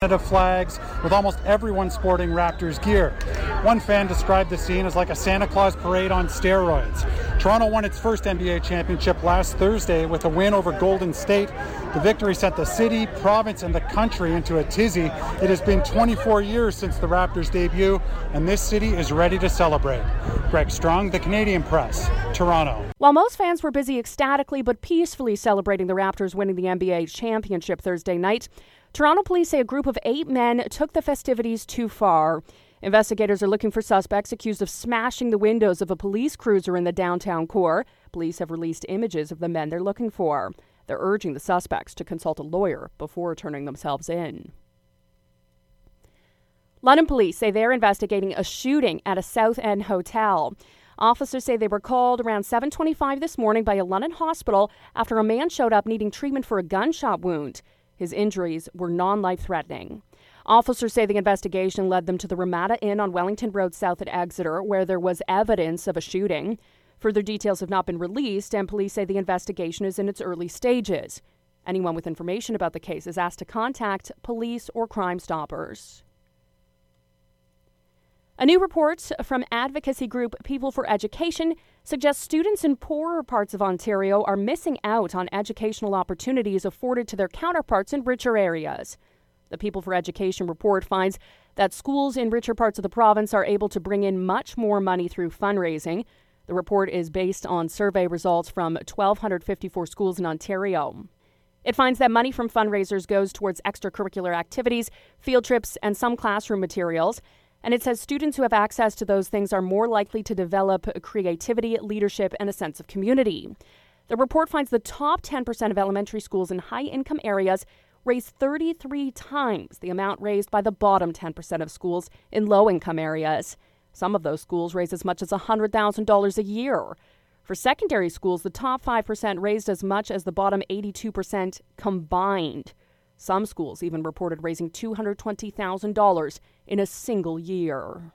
Canada flags, with almost everyone sporting Raptors gear. One fan described the scene as like a Santa Claus parade on steroids. Toronto won its first NBA championship last Thursday with a win over Golden State. The victory sent the city, province, and the country into a tizzy. It has been 24 years since the Raptors' debut, and this city is ready to celebrate. Greg Strong, The Canadian Press, Toronto. While most fans were busy ecstatically but peacefully celebrating the Raptors winning the NBA championship Thursday night, Toronto police say a group of eight men took the festivities too far. Investigators are looking for suspects accused of smashing the windows of a police cruiser in the downtown core. Police have released images of the men they're looking for. They're urging the suspects to consult a lawyer before turning themselves in. London police say they're investigating a shooting at a South End hotel. Officers say they were called around 7:25 this morning by a London hospital after a man showed up needing treatment for a gunshot wound. His injuries were non life threatening. Officers say the investigation led them to the Ramada Inn on Wellington Road south at Exeter, where there was evidence of a shooting. Further details have not been released, and police say the investigation is in its early stages. Anyone with information about the case is asked to contact police or Crime Stoppers. A new report from advocacy group People for Education suggests students in poorer parts of Ontario are missing out on educational opportunities afforded to their counterparts in richer areas. The People for Education report finds that schools in richer parts of the province are able to bring in much more money through fundraising. The report is based on survey results from 1,254 schools in Ontario. It finds that money from fundraisers goes towards extracurricular activities, field trips, and some classroom materials. And it says students who have access to those things are more likely to develop creativity, leadership, and a sense of community. The report finds the top 10% of elementary schools in high income areas raise 33 times the amount raised by the bottom 10% of schools in low income areas. Some of those schools raise as much as $100,000 a year. For secondary schools, the top 5% raised as much as the bottom 82% combined. Some schools even reported raising $220,000 in a single year.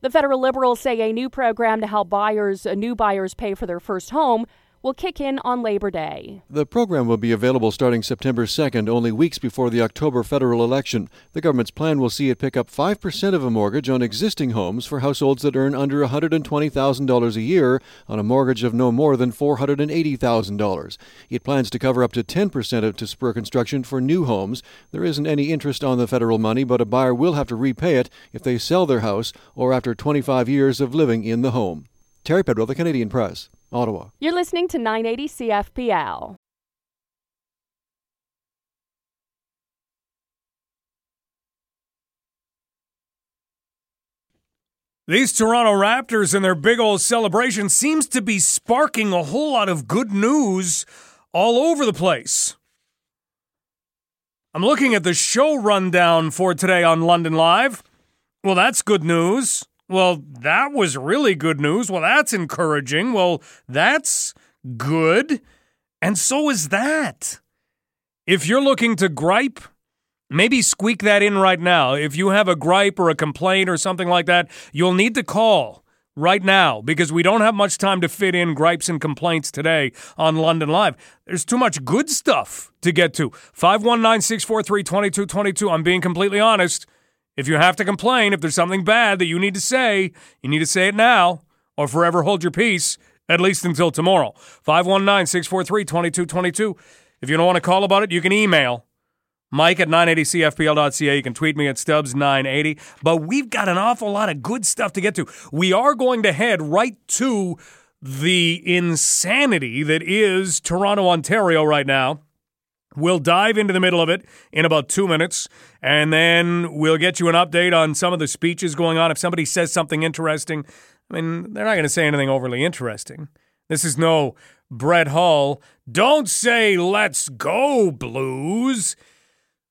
The federal Liberals say a new program to help buyers, uh, new buyers pay for their first home will kick in on Labor Day. The program will be available starting September 2nd, only weeks before the October federal election. The government's plan will see it pick up 5% of a mortgage on existing homes for households that earn under $120,000 a year on a mortgage of no more than $480,000. It plans to cover up to 10% of to spur construction for new homes. There isn't any interest on the federal money, but a buyer will have to repay it if they sell their house or after 25 years of living in the home. Terry Pedwell, The Canadian Press. Ottawa. You're listening to 980 CFPL. These Toronto Raptors and their big old celebration seems to be sparking a whole lot of good news all over the place. I'm looking at the show rundown for today on London Live. Well, that's good news. Well, that was really good news. Well, that's encouraging. Well, that's good. And so is that. If you're looking to gripe, maybe squeak that in right now. If you have a gripe or a complaint or something like that, you'll need to call right now because we don't have much time to fit in gripes and complaints today on London Live. There's too much good stuff to get to. 519 643 2222. I'm being completely honest. If you have to complain, if there's something bad that you need to say, you need to say it now or forever hold your peace, at least until tomorrow. 519 643 2222. If you don't want to call about it, you can email Mike at 980cfpl.ca. You can tweet me at Stubbs980. But we've got an awful lot of good stuff to get to. We are going to head right to the insanity that is Toronto, Ontario right now. We'll dive into the middle of it in about two minutes, and then we'll get you an update on some of the speeches going on. If somebody says something interesting, I mean, they're not going to say anything overly interesting. This is no Brett Hull. Don't say, let's go, Blues.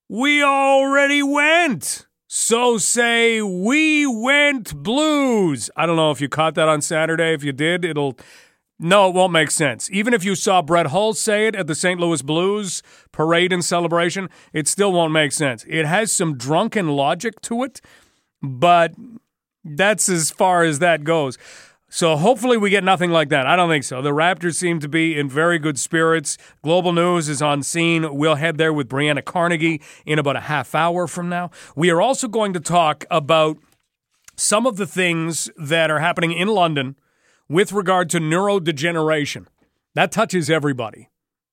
We already went. So say, we went Blues. I don't know if you caught that on Saturday. If you did, it'll no, it won't make sense. Even if you saw Brett Hull say it at the St. Louis Blues parade and celebration, it still won't make sense. It has some drunken logic to it, but that's as far as that goes. So hopefully we get nothing like that. I don't think so. The Raptors seem to be in very good spirits. Global News is on scene. We'll head there with Brianna Carnegie in about a half hour from now. We are also going to talk about some of the things that are happening in London with regard to neurodegeneration. That touches everybody.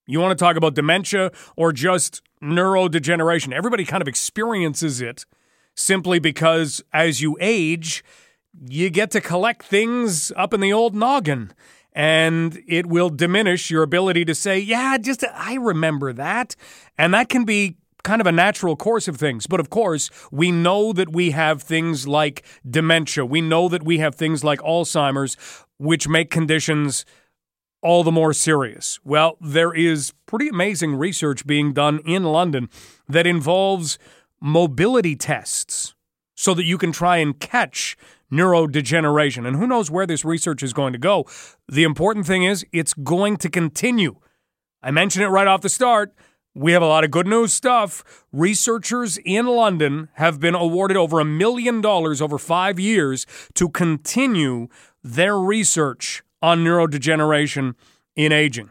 You want to talk about dementia or just neurodegeneration? Everybody kind of experiences it simply because as you age, you get to collect things up in the old noggin and it will diminish your ability to say, yeah, just I remember that. And that can be kind of a natural course of things. But of course, we know that we have things like dementia. We know that we have things like Alzheimer's, which make conditions all the more serious. Well, there is pretty amazing research being done in London that involves mobility tests so that you can try and catch neurodegeneration. And who knows where this research is going to go. The important thing is it's going to continue. I mentioned it right off the start. We have a lot of good news stuff. Researchers in London have been awarded over a million dollars over five years to continue their research on neurodegeneration in aging.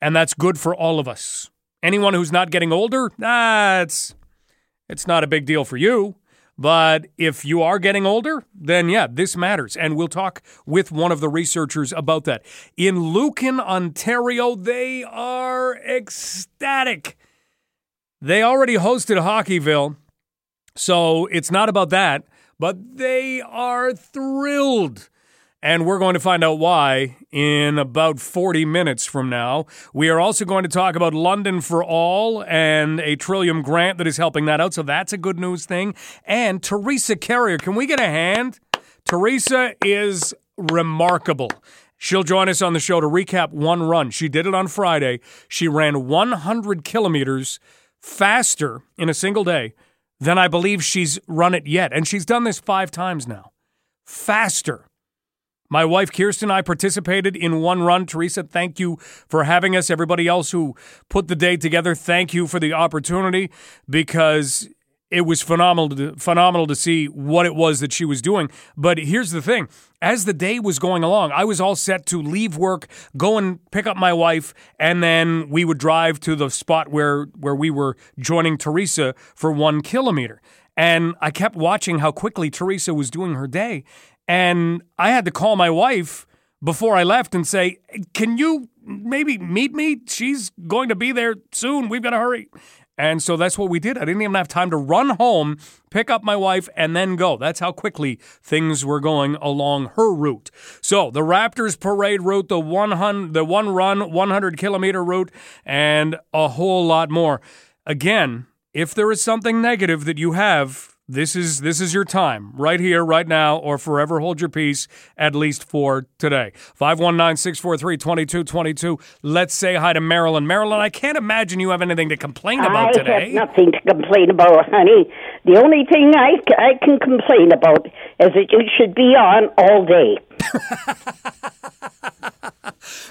And that's good for all of us. Anyone who's not getting older, that's it's not a big deal for you. But if you are getting older, then yeah, this matters. And we'll talk with one of the researchers about that. In Lucan, Ontario, they are ecstatic. They already hosted Hockeyville, so it's not about that, but they are thrilled and we're going to find out why in about 40 minutes from now. We are also going to talk about London for All and a Trillium grant that is helping that out. So that's a good news thing. And Teresa Carrier, can we get a hand? Teresa is remarkable. She'll join us on the show to recap one run. She did it on Friday. She ran 100 kilometers faster in a single day than I believe she's run it yet. And she's done this five times now. Faster my wife Kirsten and I participated in one run. Teresa, thank you for having us. Everybody else who put the day together, thank you for the opportunity because it was phenomenal to, phenomenal to see what it was that she was doing. But here's the thing. As the day was going along, I was all set to leave work, go and pick up my wife, and then we would drive to the spot where, where we were joining Teresa for one kilometer. And I kept watching how quickly Teresa was doing her day. And I had to call my wife before I left and say, Can you maybe meet me? She's going to be there soon. We've got to hurry. And so that's what we did. I didn't even have time to run home, pick up my wife, and then go. That's how quickly things were going along her route. So the Raptors parade route, the one the one run, 100 kilometer route, and a whole lot more. Again, if there is something negative that you have this is this is your time right here right now or forever hold your peace at least for today. 519-643-2222 let's say hi to marilyn. Marilyn i can't imagine you have anything to complain about I today. I have nothing to complain about honey. The only thing I, I can complain about is that you should be on all day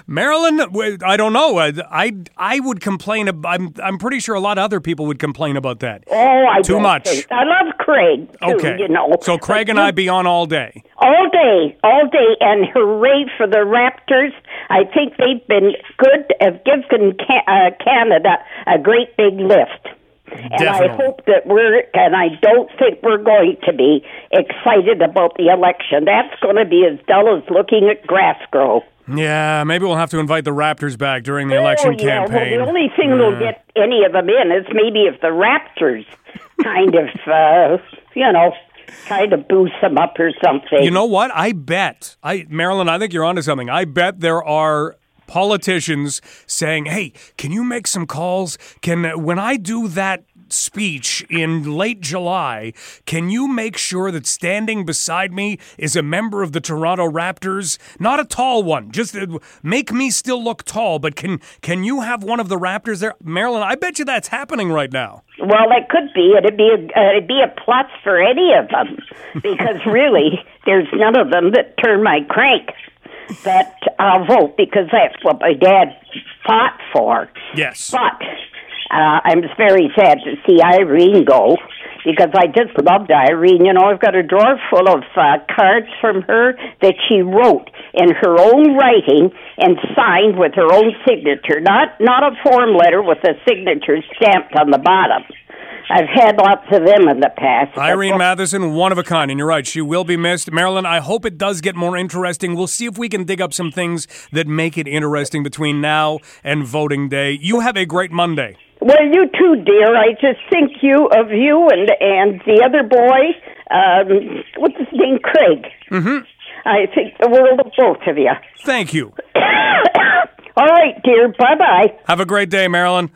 Marilyn, I don't know. I, I would complain. I'm I'm pretty sure a lot of other people would complain about that. Oh, I too much. think- I love Craig. Too, Okay. you know. So Craig But and you- I be on all day. all day, all day, and hooray for the Raptors! I think they've been good, have given Ca- uh, Canada a great big lift. And I hope that we're, and I don't think we're going to be excited about the election. That's going to be as dull as looking at grass grow. Yeah, maybe we'll have to invite the Raptors back during the election oh, yeah. campaign. Well, the only thing that'll get any of them in is maybe if the Raptors kind of, uh, you know, kind of boost them up or something. You know what? I bet. I Marilyn, I think you're onto something. I bet there are politicians saying, "Hey, can you make some calls? Can when I do that speech in late July, can you make sure that standing beside me is a member of the Toronto Raptors? Not a tall one. Just uh, make me still look tall, but can can you have one of the Raptors there? Marilyn, I bet you that's happening right now. Well, it could be. It'd be a, uh, it'd be a plus for any of them, because really, there's none of them that turn my crank. That I'll vote because that's what my dad fought for. Yes. But uh, I'm very sad to see Irene go because I just loved Irene. You know, I've got a drawer full of uh, cards from her that she wrote in her own writing and signed with her own signature, not not a form letter with a signature stamped on the bottom. I've had lots of them in the past. Irene Mathyssen, one of a kind, and you're right, she will be missed. Marilyn, I hope it does get more interesting. We'll see if we can dig up some things that make it interesting between now and voting day. You have a great Monday. Well, you too, dear. I just think you of you and and the other boy. Um, what's his name? Craig. Mm-hmm. I think the world of both of you. Thank you. All right, dear. Bye bye. Have a great day, Marilyn.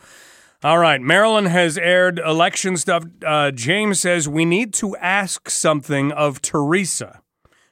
All right, Marilyn has aired election stuff. Uh, James says we need to ask something of Teresa,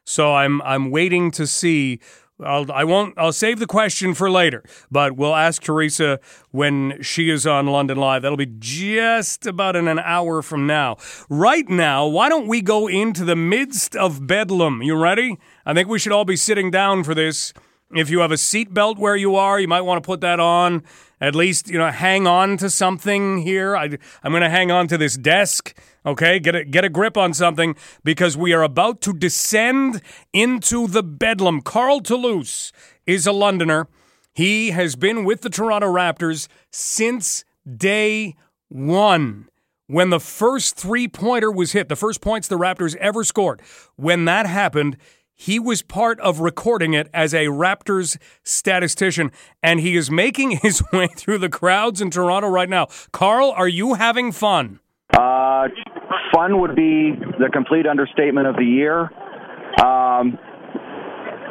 so I'm I'm waiting to see. I'll, I won't. I'll save the question for later, but we'll ask Teresa when she is on London Live. That'll be just about in an hour from now. Right now, why don't we go into the midst of Bedlam? You ready? I think we should all be sitting down for this. If you have a seatbelt where you are, you might want to put that on at least you know hang on to something here. I, I'm going to hang on to this desk. Okay, get a get a grip on something because we are about to descend into the bedlam. Carl Toulouse is a Londoner. He has been with the Toronto Raptors since day one. When the first three pointer was hit, the first points the Raptors ever scored, when that happened, he was part of recording it as a Raptors statistician, and he is making his way through the crowds in Toronto right now. Carl, are you having fun? Uh, fun would be the complete understatement of the year. Um,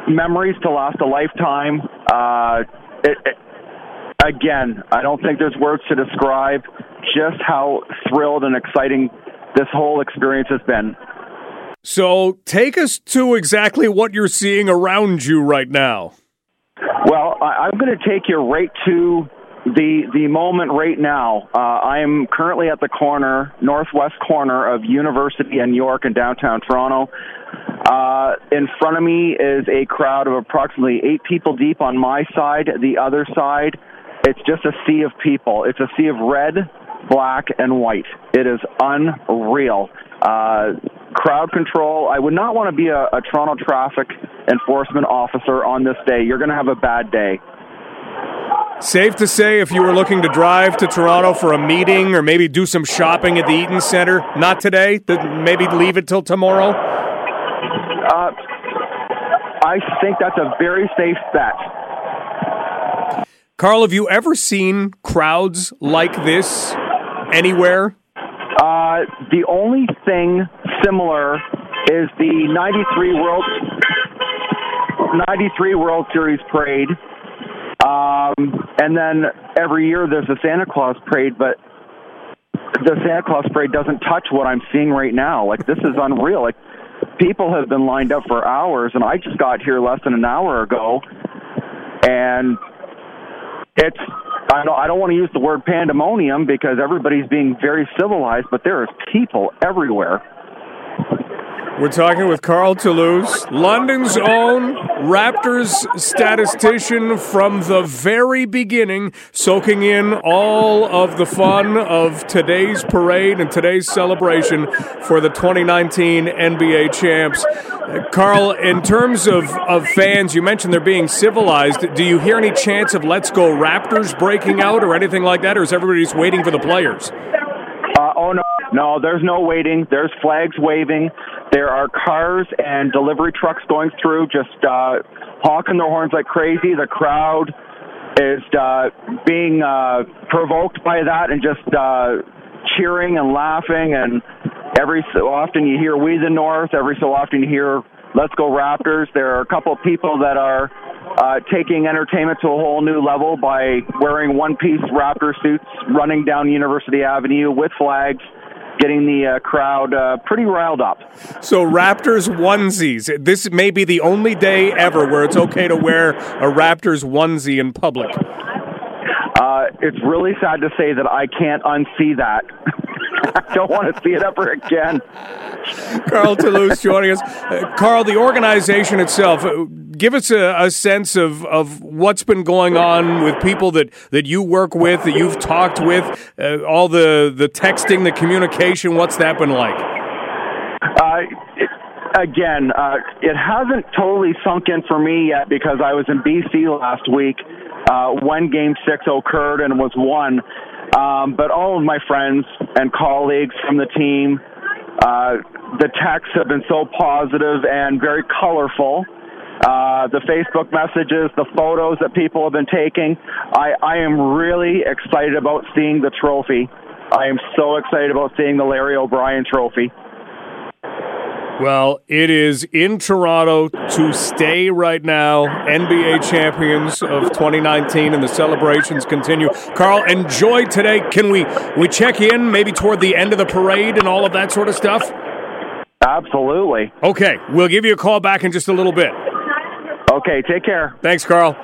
memories to last a lifetime. Uh, it, it, again, I don't think there's words to describe just how thrilled and exciting this whole experience has been. So take us to exactly what you're seeing around you right now. Well, I, am going to take you right to the the moment right now. Uh, I am currently at the corner, northwest corner of University and York in downtown Toronto. Uh, in front of me is a crowd of approximately eight people deep on my side. The other side, it's just a sea of people. It's a sea of red, black, and white. It is unreal. Uh, crowd control. I would not want to be a, a Toronto traffic enforcement officer on this day. You're going to have a bad day. Safe to say, if you were looking to drive to Toronto for a meeting or maybe do some shopping at the Eaton Center, not today, maybe leave it till tomorrow? Uh, I think that's a very safe bet. Carl, have you ever seen crowds like this anywhere? Uh, the only thing similar is the 93 World 93 World Series parade. Um, and then every year there's a Santa Claus parade, but the Santa Claus parade doesn't touch what I'm seeing right now. Like this is unreal. Like people have been lined up for hours, and I just got here less than an hour ago, and it's I don't I don't want to use the word pandemonium because everybody's being very civilized, but there is people everywhere. We're talking with Carl Toulouse, London's own Raptors statistician from the very beginning, soaking in all of the fun of today's parade and today's celebration for the 2019 NBA champs. Carl, in terms of, of fans, you mentioned they're being civilized. Do you hear any chance of Let's Go Raptors breaking out or anything like that, or is everybody just waiting for the players? Uh, oh, no. No, there's no waiting. There's flags waving. There are cars and delivery trucks going through, just uh, honking their horns like crazy. The crowd is uh, being uh, provoked by that and just uh, cheering and laughing. And every so often you hear "We the North." Every so often you hear "Let's Go Raptors." There are a couple of people that are uh, taking entertainment to a whole new level by wearing one-piece Raptor suits, running down University Avenue with flags getting the uh, crowd uh, pretty riled up. So, Raptors onesies. This may be the only day ever where it's okay to wear a Raptors onesie in public. Uh, it's really sad to say that I can't unsee that. I don't want to see it ever again. Carl Toulouse joining us. Uh, Carl, the organization itself, uh, give us a, a, sense of, of what's been going on with people that, that you work with, that you've talked with, uh, all the, the texting, the communication. What's that been like? Uh, it, again, uh, it hasn't totally sunk in for me yet because I was in BC last week uh, when Game Six occurred and was won. Um, but all of my friends and colleagues from the team, uh, the texts have been so positive and very colorful. Uh, the Facebook messages, the photos that people have been taking. I, I am really excited about seeing the trophy. I am so excited about seeing the Larry O'Brien trophy. Well, it is in Toronto to stay right now. NBA champions of 2019, and the celebrations continue. Carl, enjoy today. Can we we check in maybe toward the end of the parade and all of that sort of stuff? Absolutely. Okay, we'll give you a call back in just a little bit. Okay, take care. Thanks, Carl.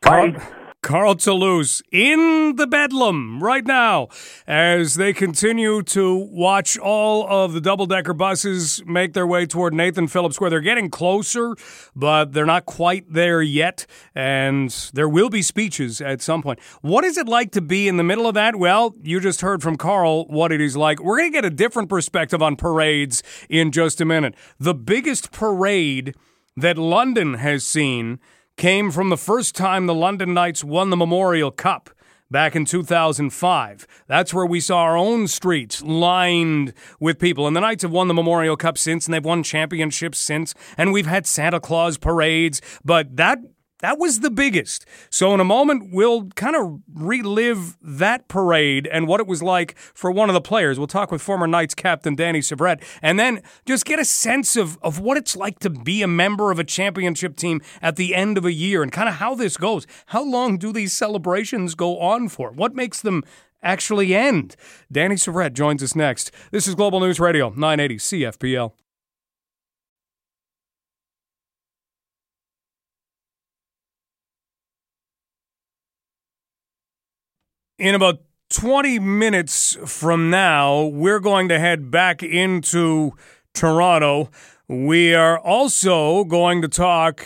Carl. Bye. Carl Toulouse in the bedlam right now as they continue to watch all of the double decker buses make their way toward Nathan Phillips Square. They're getting closer, but they're not quite there yet. And there will be speeches at some point. What is it like to be in the middle of that? Well, you just heard from Carl what it is like. We're going to get a different perspective on parades in just a minute. The biggest parade that London has seen came from the first time the London Knights won the Memorial Cup back in 2005. That's where we saw our own streets lined with people. And the Knights have won the Memorial Cup since, and they've won championships since, and we've had Santa Claus parades. But that that was the biggest. So, in a moment, we'll kind of relive that parade and what it was like for one of the players. We'll talk with former Knights captain Danny Syvret and then just get a sense of, of what it's like to be a member of a championship team at the end of a year and kind of how this goes. How long do these celebrations go on for? What makes them actually end? Danny Syvret joins us next. This is Global News Radio, 980 CFPL. In about 20 minutes from now, we're going to head back into Toronto. We are also going to talk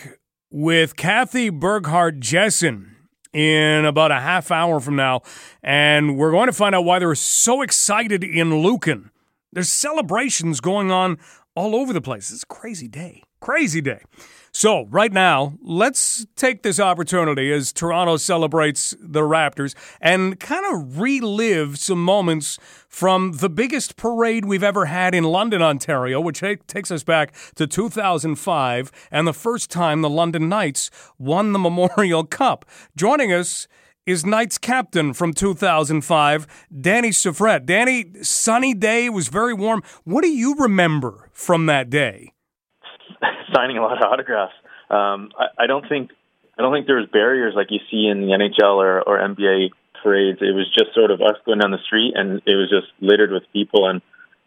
with Cathy Burghardt Jesson in about a half hour from now, and we're going to find out why they're so excited in Lucan. There's celebrations going on all over the place. It's a crazy day. Crazy day. So, right now, let's take this opportunity as Toronto celebrates the Raptors and kind of relive some moments from the biggest parade we've ever had in London, Ontario, which takes us back to 2005 and the first time the London Knights won the Memorial Cup. Joining us is Knights captain from 2005, Danny Syvret. Danny, sunny day, was very warm. What do you remember from that day? Signing a lot of autographs. Um, I, I don't think I don't think there was barriers like you see in the NHL or, or NBA parades. It was just sort of us going down the street, and it was just littered with people. And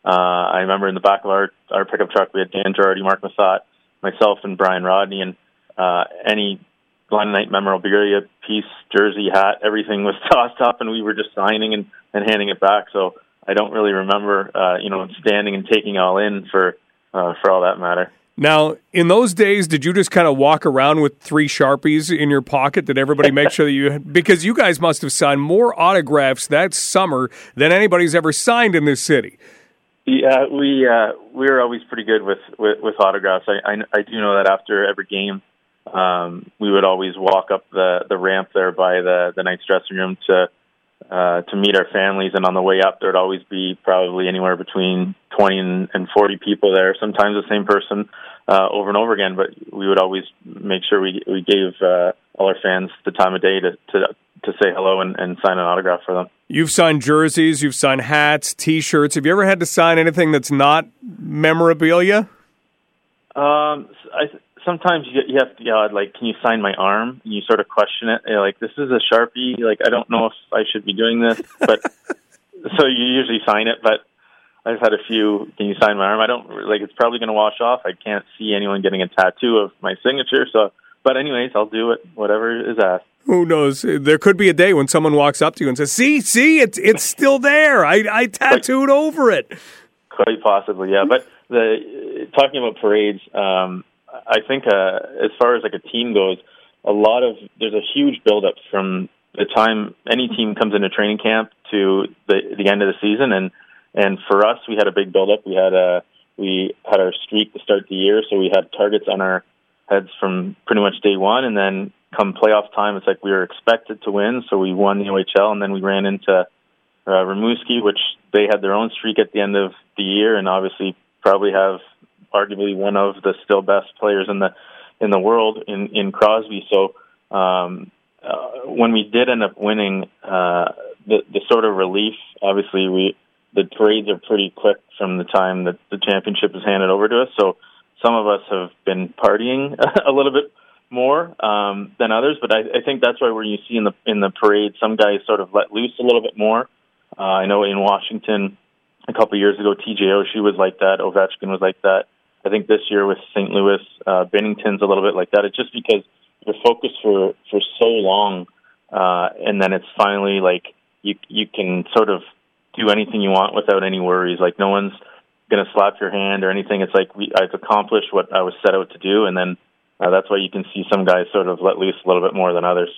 uh, I remember in the back of our our pickup truck, we had Dan Girardi, Marc Methot, myself, and Bryan Rodney, and uh, any Blind Night memorabilia piece, jersey, hat, everything was tossed up, and we were just signing and, and handing it back. So I don't really remember, uh, you know, standing and taking all in for uh, for all that matter. Now, in those days, did you just kind of walk around with three sharpies in your pocket? Did everybody make sure that you because you guys must have signed more autographs that summer than anybody's ever signed in this city. Yeah, we uh, we were always pretty good with with, with autographs. I, I, I do know that after every game, um, we would always walk up the the ramp there by the the Knights' dressing room to uh, to meet our families. And on the way up, there'd always be probably anywhere between 20 and, and 40 people there. Sometimes the same person uh, over and over again, but we would always make sure we we gave uh, all our fans the time of day to to, to say hello and, and sign an autograph for them. You've signed jerseys, you've signed hats, T-shirts. Have you ever had to sign anything that's not memorabilia? Um, I sometimes you, you have to yell, like, can you sign my arm? And you sort of question it. You're like, this is a Sharpie. Like, I don't know if I should be doing this. But so you usually sign it. But I've had a few, can you sign my arm? I don't, like, it's probably going to wash off. I can't see anyone getting a tattoo of my signature. So, but anyways, I'll do it, whatever is asked. Who knows? There could be a day when someone walks up to you and says, "See, see, it's it's still there. I I tattooed quite, over it." Quite possibly, yeah. But the talking about parades, um, I think uh, as far as like a team goes, a lot of there's a huge buildup from the time any team comes into training camp to the the end of the season, and and for us, we had a big buildup. We had a we had our streak to start the year, so we had targets on our heads from pretty much day one, and then come playoff time, it's like we were expected to win, so we won the OHL, and then we ran into uh, Rimouski, which they had their own streak at the end of the year, and obviously probably have arguably one of the still best players in the in the world in in Crosby. So um, uh, when we did end up winning, uh, the the sort of relief, obviously we the parades are pretty quick from the time that the championship is handed over to us. So some of us have been partying a little bit more um, than others, but I, I think that's why when you see in the in the parade, some guys sort of let loose a little bit more. Uh, I know in Washington a couple of years ago, TJ Oshie was like that, Ovechkin was like that. I think this year with St. Louis, uh, Binnington's a little bit like that. It's just because you're focused for for so long, uh, and then it's finally like you you can sort of do anything you want without any worries. Like no one's going to slap your hand or anything. It's like we, I've accomplished what I was set out to do, and then uh, that's why you can see some guys sort of let loose a little bit more than others.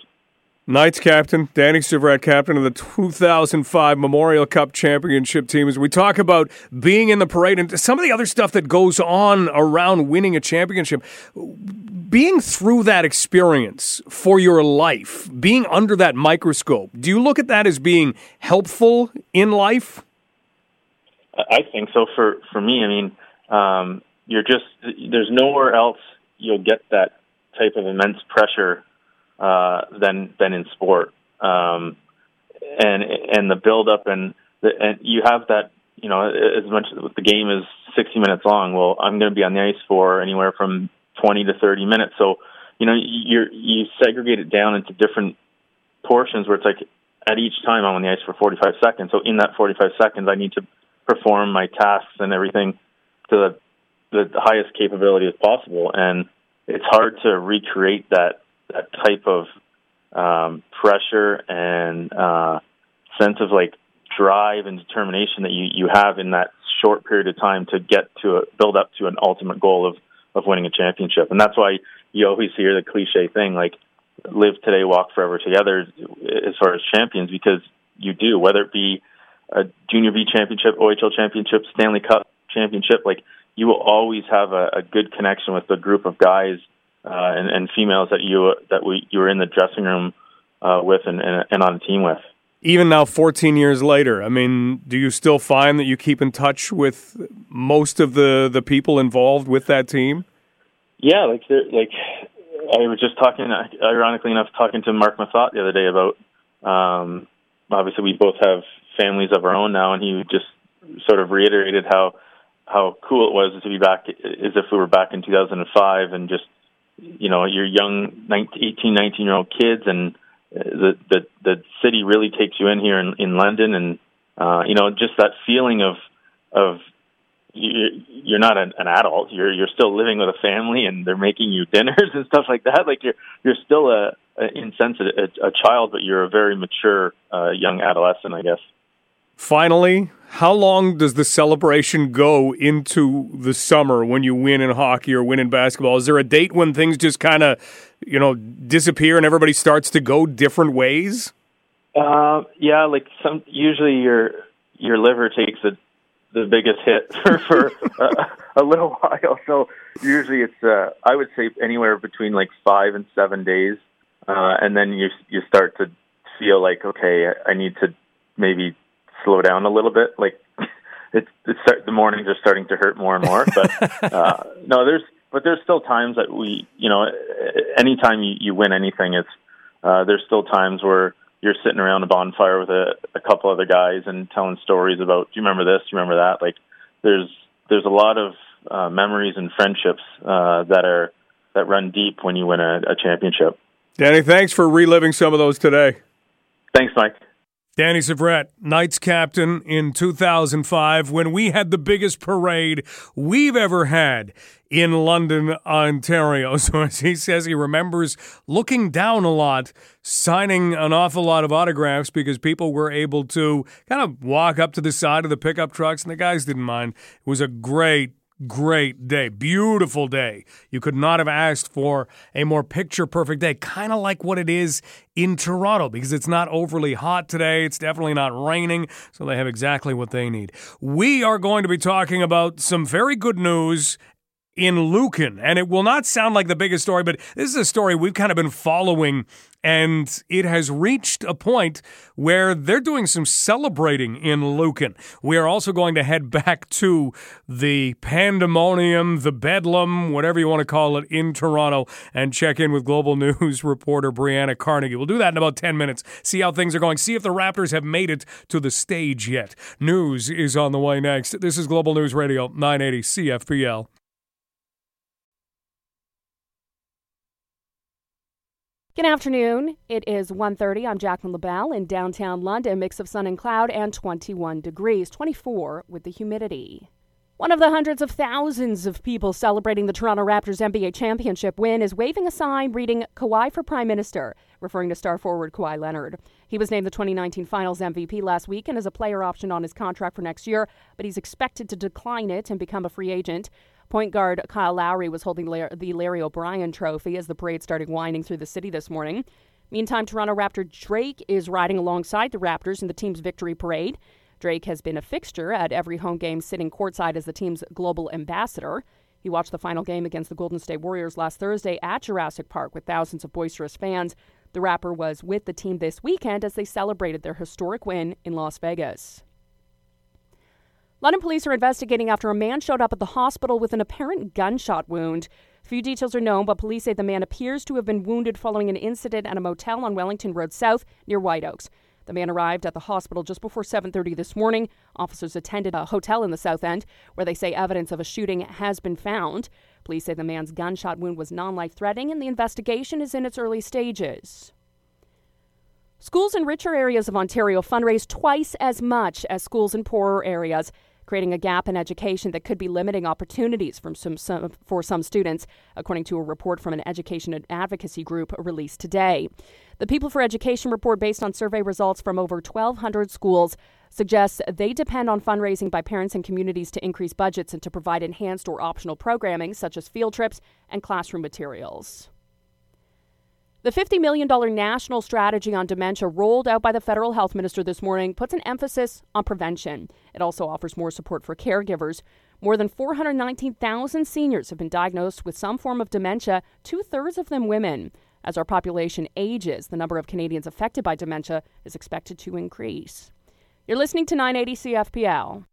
Knights captain, Danny Syvret, captain of the 2005 Memorial Cup championship team. As we talk about being in the parade and some of the other stuff that goes on around winning a championship, being through that experience for your life, being under that microscope, do you look at that as being helpful in life? I think so. For for me, I mean, um, you're just there's nowhere else you'll get that type of immense pressure uh, than than in sport, um, and and the build up and the, and you have that you know as much as the game is 60 minutes long. Well, I'm going to be on the ice for anywhere from 20 to 30 minutes. So you know you you segregate it down into different portions where it's like at each time I'm on the ice for 45 seconds. So in that 45 seconds, I need to perform my tasks and everything to the, the highest capability as possible. And it's hard to recreate that that type of um, pressure and uh, sense of like drive and determination that you you have in that short period of time to get to a, build up to an ultimate goal of of winning a championship. And that's why you always hear the cliche thing like live today, walk forever together as far as champions because you do, whether it be a junior B championship, OHL championship, Stanley Cup championship, like you will always have a, a good connection with the group of guys uh, and, and females that you that we you were in the dressing room uh, with and, and, and on a team with. Even now, 14 years later, I mean, do you still find that you keep in touch with most of the, the people involved with that team? Yeah, like like I was just talking, ironically enough, talking to Marc Methot the other day about. Um, obviously, we both have families of our own now, and he just sort of reiterated how how cool it was to be back as if we were back in 2005 and just you know your young 19, 18 19 year old kids and the the the city really takes you in here in, in London and uh you know just that feeling of of you, you're not an, an adult. You're you're still living with a family and they're making you dinners and stuff like that. Like you're you're still a, a insensitive a, a child but you're a very mature uh young adolescent I guess Finally, how long does the celebration go into the summer when you win in hockey or win in basketball? Is there a date when things just kind of, you know, disappear and everybody starts to go different ways? Uh, yeah, like some usually your your liver takes the the biggest hit for, for a, a little while. So usually it's uh, I would say anywhere between like five and seven days, uh, and then you you start to feel like okay, I need to maybe slow down a little bit. Like it's, it's start, the mornings are starting to hurt more and more. But uh, no, there's but there's still times that we, you know, anytime you, you win anything, it's uh, there's still times where you're sitting around a bonfire with a, a couple other guys and telling stories about, do you remember this? Do you remember that? Like there's there's a lot of uh, memories and friendships uh, that are that run deep when you win a, a championship. Danny, thanks for reliving some of those today. Thanks, Mike. Danny Syvret, Knights captain in 2005, when we had the biggest parade we've ever had in London, Ontario. So, as he says, he remembers looking down a lot, signing an awful lot of autographs because people were able to kind of walk up to the side of the pickup trucks, and the guys didn't mind. It was a great, great day, beautiful day. You could not have asked for a more picture perfect day, kind of like what it is in Toronto because it's not overly hot today. It's definitely not raining, so they have exactly what they need. We are going to be talking about some very good news in Lucan. And it will not sound like the biggest story, but this is a story we've kind of been following. And it has reached a point where they're doing some celebrating in Lucan. We are also going to head back to the pandemonium, the bedlam, whatever you want to call it, in Toronto and check in with Global News reporter Brianna Carnegie. We'll do that in about 10 minutes, see how things are going, see if the Raptors have made it to the stage yet. News is on the way next. This is Global News Radio 980 CFPL. Good afternoon. It is 1:30. I'm Jacqueline LaBelle in downtown London. Mix of sun and cloud and 21 degrees, 24 with the humidity. One of the hundreds of thousands of people celebrating the Toronto Raptors NBA championship win is waving a sign reading Kawhi for Prime Minister, referring to star forward Kawhi Leonard. He was named the 2019 Finals MVP last week and has a player option on his contract for next year, but he's expected to decline it and become a free agent. Point guard Kyle Lowry was holding the Larry O'Brien trophy as the parade started winding through the city this morning. Meantime, Toronto Raptor Drake is riding alongside the Raptors in the team's victory parade. Drake has been a fixture at every home game, sitting courtside as the team's global ambassador. He watched the final game against the Golden State Warriors last Thursday at Jurassic Park with thousands of boisterous fans. The rapper was with the team this weekend as they celebrated their historic win in Las Vegas. London police are investigating after a man showed up at the hospital with an apparent gunshot wound. Few details are known, but police say the man appears to have been wounded following an incident at a motel on Wellington Road South near White Oaks. The man arrived at the hospital just before 7:30 this morning. Officers attended a hotel in the South End where they say evidence of a shooting has been found. Police say the man's gunshot wound was non-life-threatening and the investigation is in its early stages. Schools in richer areas of Ontario fundraise twice as much as schools in poorer areas creating a gap in education that could be limiting opportunities from some, some, for some students, according to a report from an education advocacy group released today. The People for Education report, based on survey results from over 1,200 schools, suggests they depend on fundraising by parents and communities to increase budgets and to provide enhanced or optional programming such as field trips and classroom materials. The $50 million national strategy on dementia rolled out by the federal health minister this morning puts an emphasis on prevention. It also offers more support for caregivers. More than 419,000 seniors have been diagnosed with some form of dementia, two thirds of them women. As our population ages, the number of Canadians affected by dementia is expected to increase. You're listening to 980 CFPL.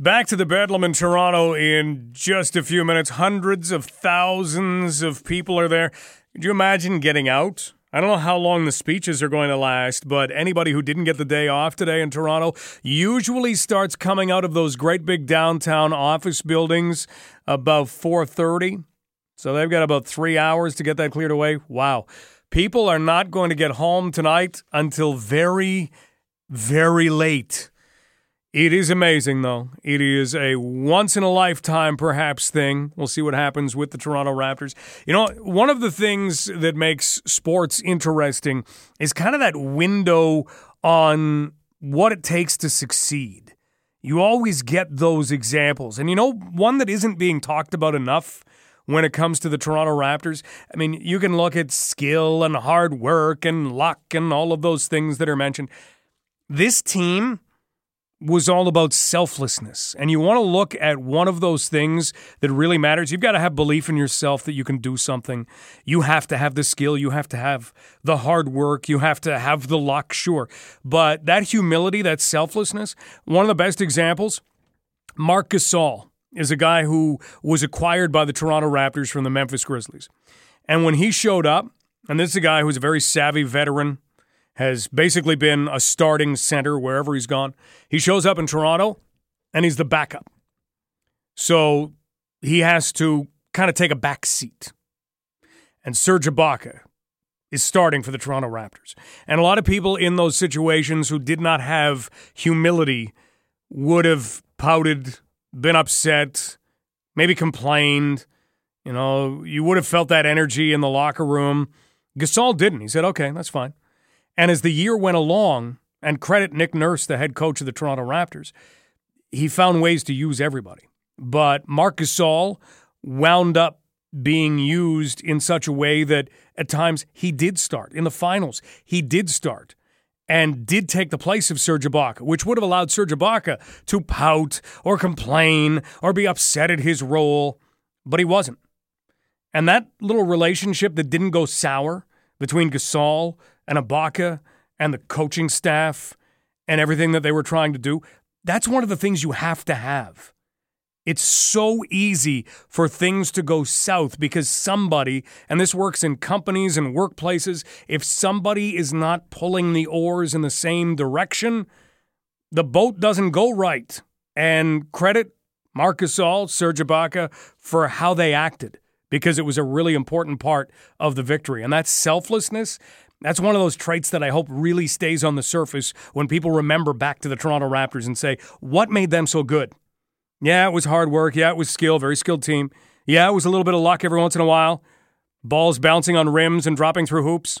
Back to the Bedlam in Toronto in just a few minutes. Hundreds of thousands of people are there. Could you imagine getting out? I don't know how long the speeches are going to last, but anybody who didn't get the day off today in Toronto usually starts coming out of those great big downtown office buildings about 4:30. So they've got about 3 hours to get that cleared away. Wow. People are not going to get home tonight until very very late. It is amazing, though. It is a once in a lifetime, perhaps, thing. We'll see what happens with the Toronto Raptors. You know, one of the things that makes sports interesting is kind of that window on what it takes to succeed. You always get those examples. And you know, one that isn't being talked about enough when it comes to the Toronto Raptors. I mean, you can look at skill and hard work and luck and all of those things that are mentioned. This team was all about selflessness. And you want to look at one of those things that really matters. You've got to have belief in yourself that you can do something. You have to have the skill. You have to have the hard work. You have to have the luck, sure. But that humility, that selflessness, one of the best examples, Marc Gasol is a guy who was acquired by the Toronto Raptors from the Memphis Grizzlies. And when he showed up, and this is a guy who's a very savvy veteran, has basically been a starting center wherever he's gone. He shows up in Toronto and he's the backup. So he has to kind of take a back seat. And Serge Ibaka is starting for the Toronto Raptors. And a lot of people in those situations who did not have humility would have pouted, been upset, maybe complained. You know, you would have felt that energy in the locker room Gasol didn't. He said, okay, that's fine. And as the year went along, and credit Nick Nurse, the head coach of the Toronto Raptors, he found ways to use everybody. But Marc Gasol wound up being used in such a way that at times he did start. In the finals, he did start and did take the place of Serge Ibaka, which would have allowed Serge Ibaka to pout or complain or be upset at his role, but he wasn't. And that little relationship that didn't go sour between Gasol and Ibaka and the coaching staff and everything that they were trying to do, that's one of the things you have to have. It's so easy for things to go south because somebody, and this works in companies and workplaces, if somebody is not pulling the oars in the same direction, the boat doesn't go right. And credit Marc Gasol, Serge Ibaka for how they acted because it was a really important part of the victory. And that selflessness, that's one of those traits that I hope really stays on the surface when people remember back to the Toronto Raptors and say, what made them so good? Yeah, it was hard work. Yeah, it was skill, very skilled team. Yeah, it was a little bit of luck every once in a while. Balls bouncing on rims and dropping through hoops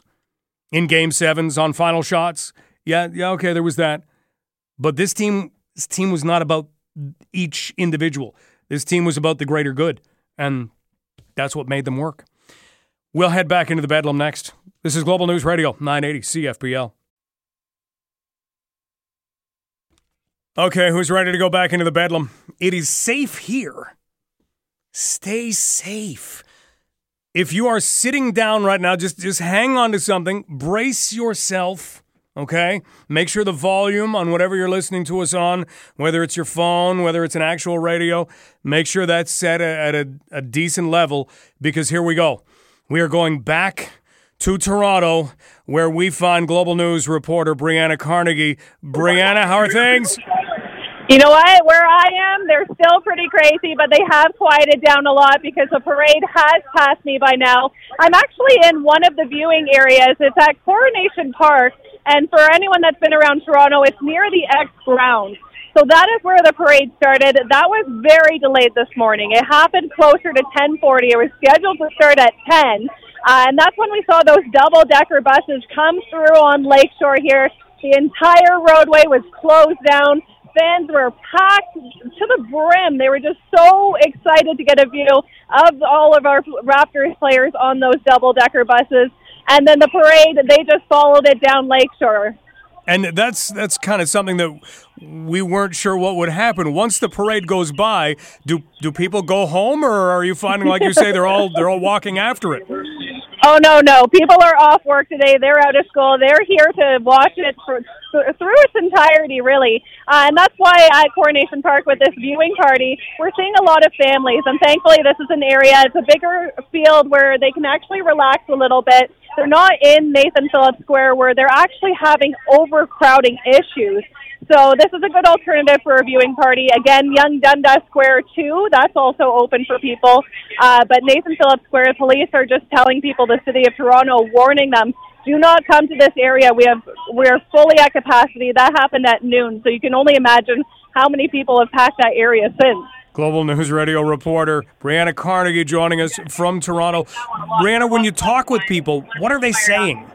in game sevens on final shots. Yeah, yeah, okay, there was that. But this team this team was not about each individual. This team was about the greater good. And that's what made them work. We'll head back into the bedlam next. This is Global News Radio, 980 CFPL. Okay, who's ready to go back into the bedlam? It is safe here. Stay safe. If you are sitting down right now, just just hang on to something. Brace yourself. Okay? Make sure the volume on whatever you're listening to us on, whether it's your phone, whether it's an actual radio, make sure that's set at a, a decent level because here we go. We are going back to Toronto where we find Global News reporter Brianna Carnegie. Brianna, how are things? You know what? Where I am, they're still pretty crazy, but they have quieted down a lot because the parade has passed me by now. I'm actually in one of the viewing areas. It's at Coronation Park, and for anyone that's been around Toronto, it's near the Ex ground. So that is where the parade started. That was very delayed this morning. It happened closer to 10:40. It was scheduled to start at 10, uh, and that's when we saw those double-decker buses come through on Lakeshore here. The entire roadway was closed down fans were packed to the brim. They were just so excited to get a view of all of our Raptors players on those double decker buses. And then the parade, they just followed it down Lakeshore. And that's that's kind of something that we weren't sure what would happen. Once the parade goes by, do do people go home, or are you finding, like you say, they're all they're all walking after it? Oh no, no! People are off work today. They're out of school. They're here to watch it for, through its entirety, really. Uh, and that's why at Coronation Park with this viewing party, we're seeing a lot of families. And thankfully, this is an area. It's a bigger field where they can actually relax a little bit. They're not in Nathan Phillips Square where they're actually having overcrowding issues. So this is a good alternative for a viewing party. Again, Yonge-Dundas Square 2, that's also open for people. Uh, but Nathan Phillips Square police are just telling people, the city of Toronto, warning them, do not come to this area. We have we are fully at capacity. That happened at noon, so you can only imagine how many people have packed that area since. Global News Radio reporter Brianna Carnegie joining us from Toronto. Brianna, when you talk with people, what are they saying?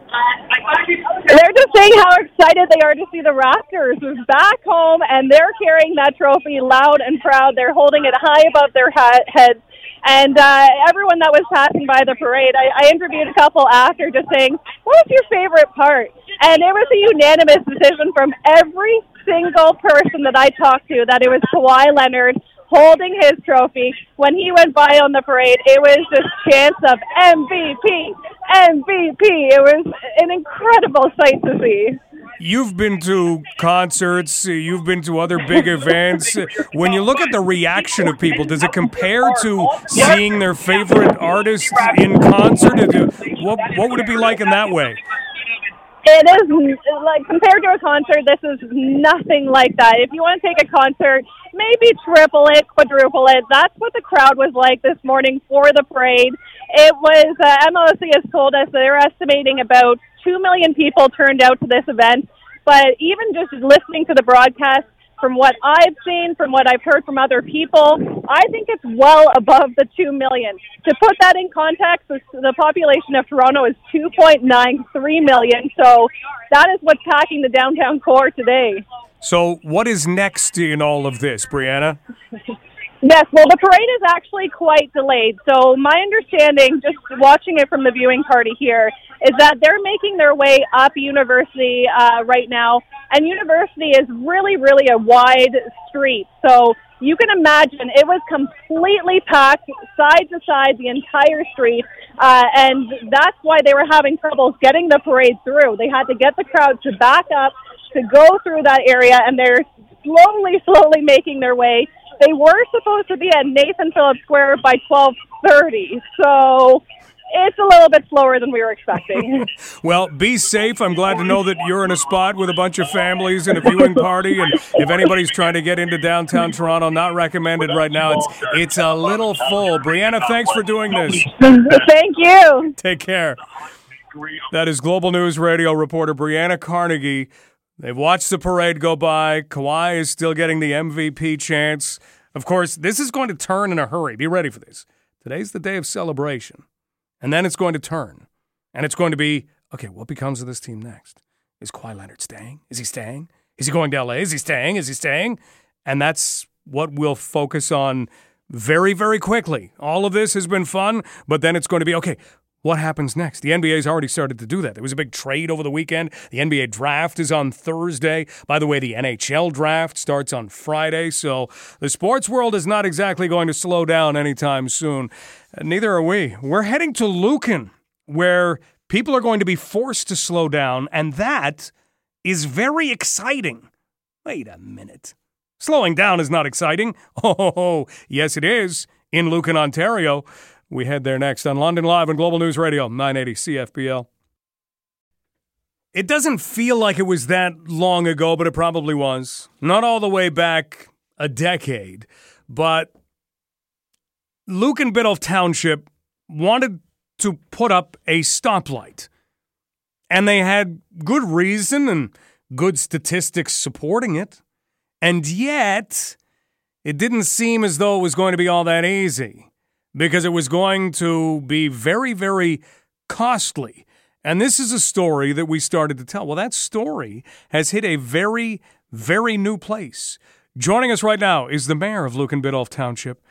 They're just saying how excited they are to see the Raptors back home, and they're carrying that trophy loud and proud. They're holding it high above their heads. And uh, everyone that was passing by the parade, I, I interviewed a couple after just saying, what was your favorite part? And it was a unanimous decision from every single person that I talked to that it was Kawhi Leonard holding his trophy. When he went by on the parade, it was just chants of MVP, MVP. It was an incredible sight to see. You've been to concerts, you've been to other big events. When you look at the reaction of people, does it compare to seeing their favorite artist in concert? What, what would it be like in that way? It is like compared to a concert, this is nothing like that. If you want to take a concert, maybe triple it, quadruple it. That's what the crowd was like this morning for the parade. It was uh, MLSE has told us they're estimating about two million people turned out to this event. But even just listening to the broadcast, from what I've seen, from what I've heard from other people, I think it's well above the 2 million. To put that in context, the, the population of Toronto is 2.93 million. So that is what's packing the downtown core today. So, what is next in all of this, Brianna? Yes, well, the parade is actually quite delayed. So, my understanding, just watching it from the viewing party here, is that they're making their way up University uh, right now. And University is really, really a wide street. So, you can imagine it was completely packed side to side the entire street. Uh, and that's why they were having troubles getting the parade through. They had to get the crowd to back up to go through that area, and they're slowly, slowly making their way. They were supposed to be at Nathan Phillips Square by 12:30, so it's a little bit slower than we were expecting. well, be safe. I'm glad to know that you're in a spot with a bunch of families and a viewing party. And if anybody's trying to get into downtown Toronto, not recommended right now. It's it's a little full. Brianna, thanks for doing this. Thank you. Take care. That is Global News Radio reporter Brianna Carnegie. They've watched the parade go by. Kawhi is still getting the MVP chance. Of course, this is going to turn in a hurry. Be ready for this. Today's the day of celebration. And then it's going to turn. And it's going to be okay, what becomes of this team next? Is Kawhi Leonard staying? Is he staying? Is he going to LA? Is he staying? Is he staying? And that's what we'll focus on very, very quickly. All of this has been fun, but then it's going to be okay, what happens next? The NBA's already started to do that. There was a big trade over the weekend. The NBA draft is on Thursday. By the way, the NHL draft starts on Friday. So the sports world is not exactly going to slow down anytime soon. Neither are we. We're heading to Lucan, where people are going to be forced to slow down, and that is very exciting. Wait a minute. Slowing down is not exciting. Oh, yes, it is in Lucan, Ontario. We head there next on London Live and Global News Radio, 980 CFPL. It doesn't feel like it was that long ago, but it probably was. Not all the way back a decade, but Lucan Biddulph Township wanted to put up a stoplight. And they had good reason and good statistics supporting it. And yet, it didn't seem as though it was going to be all that easy because it was going to be very, very costly. And this is a story that we started to tell. Well, that story has hit a very, very new place. Joining us right now is the mayor of Lucan Biddulph Township.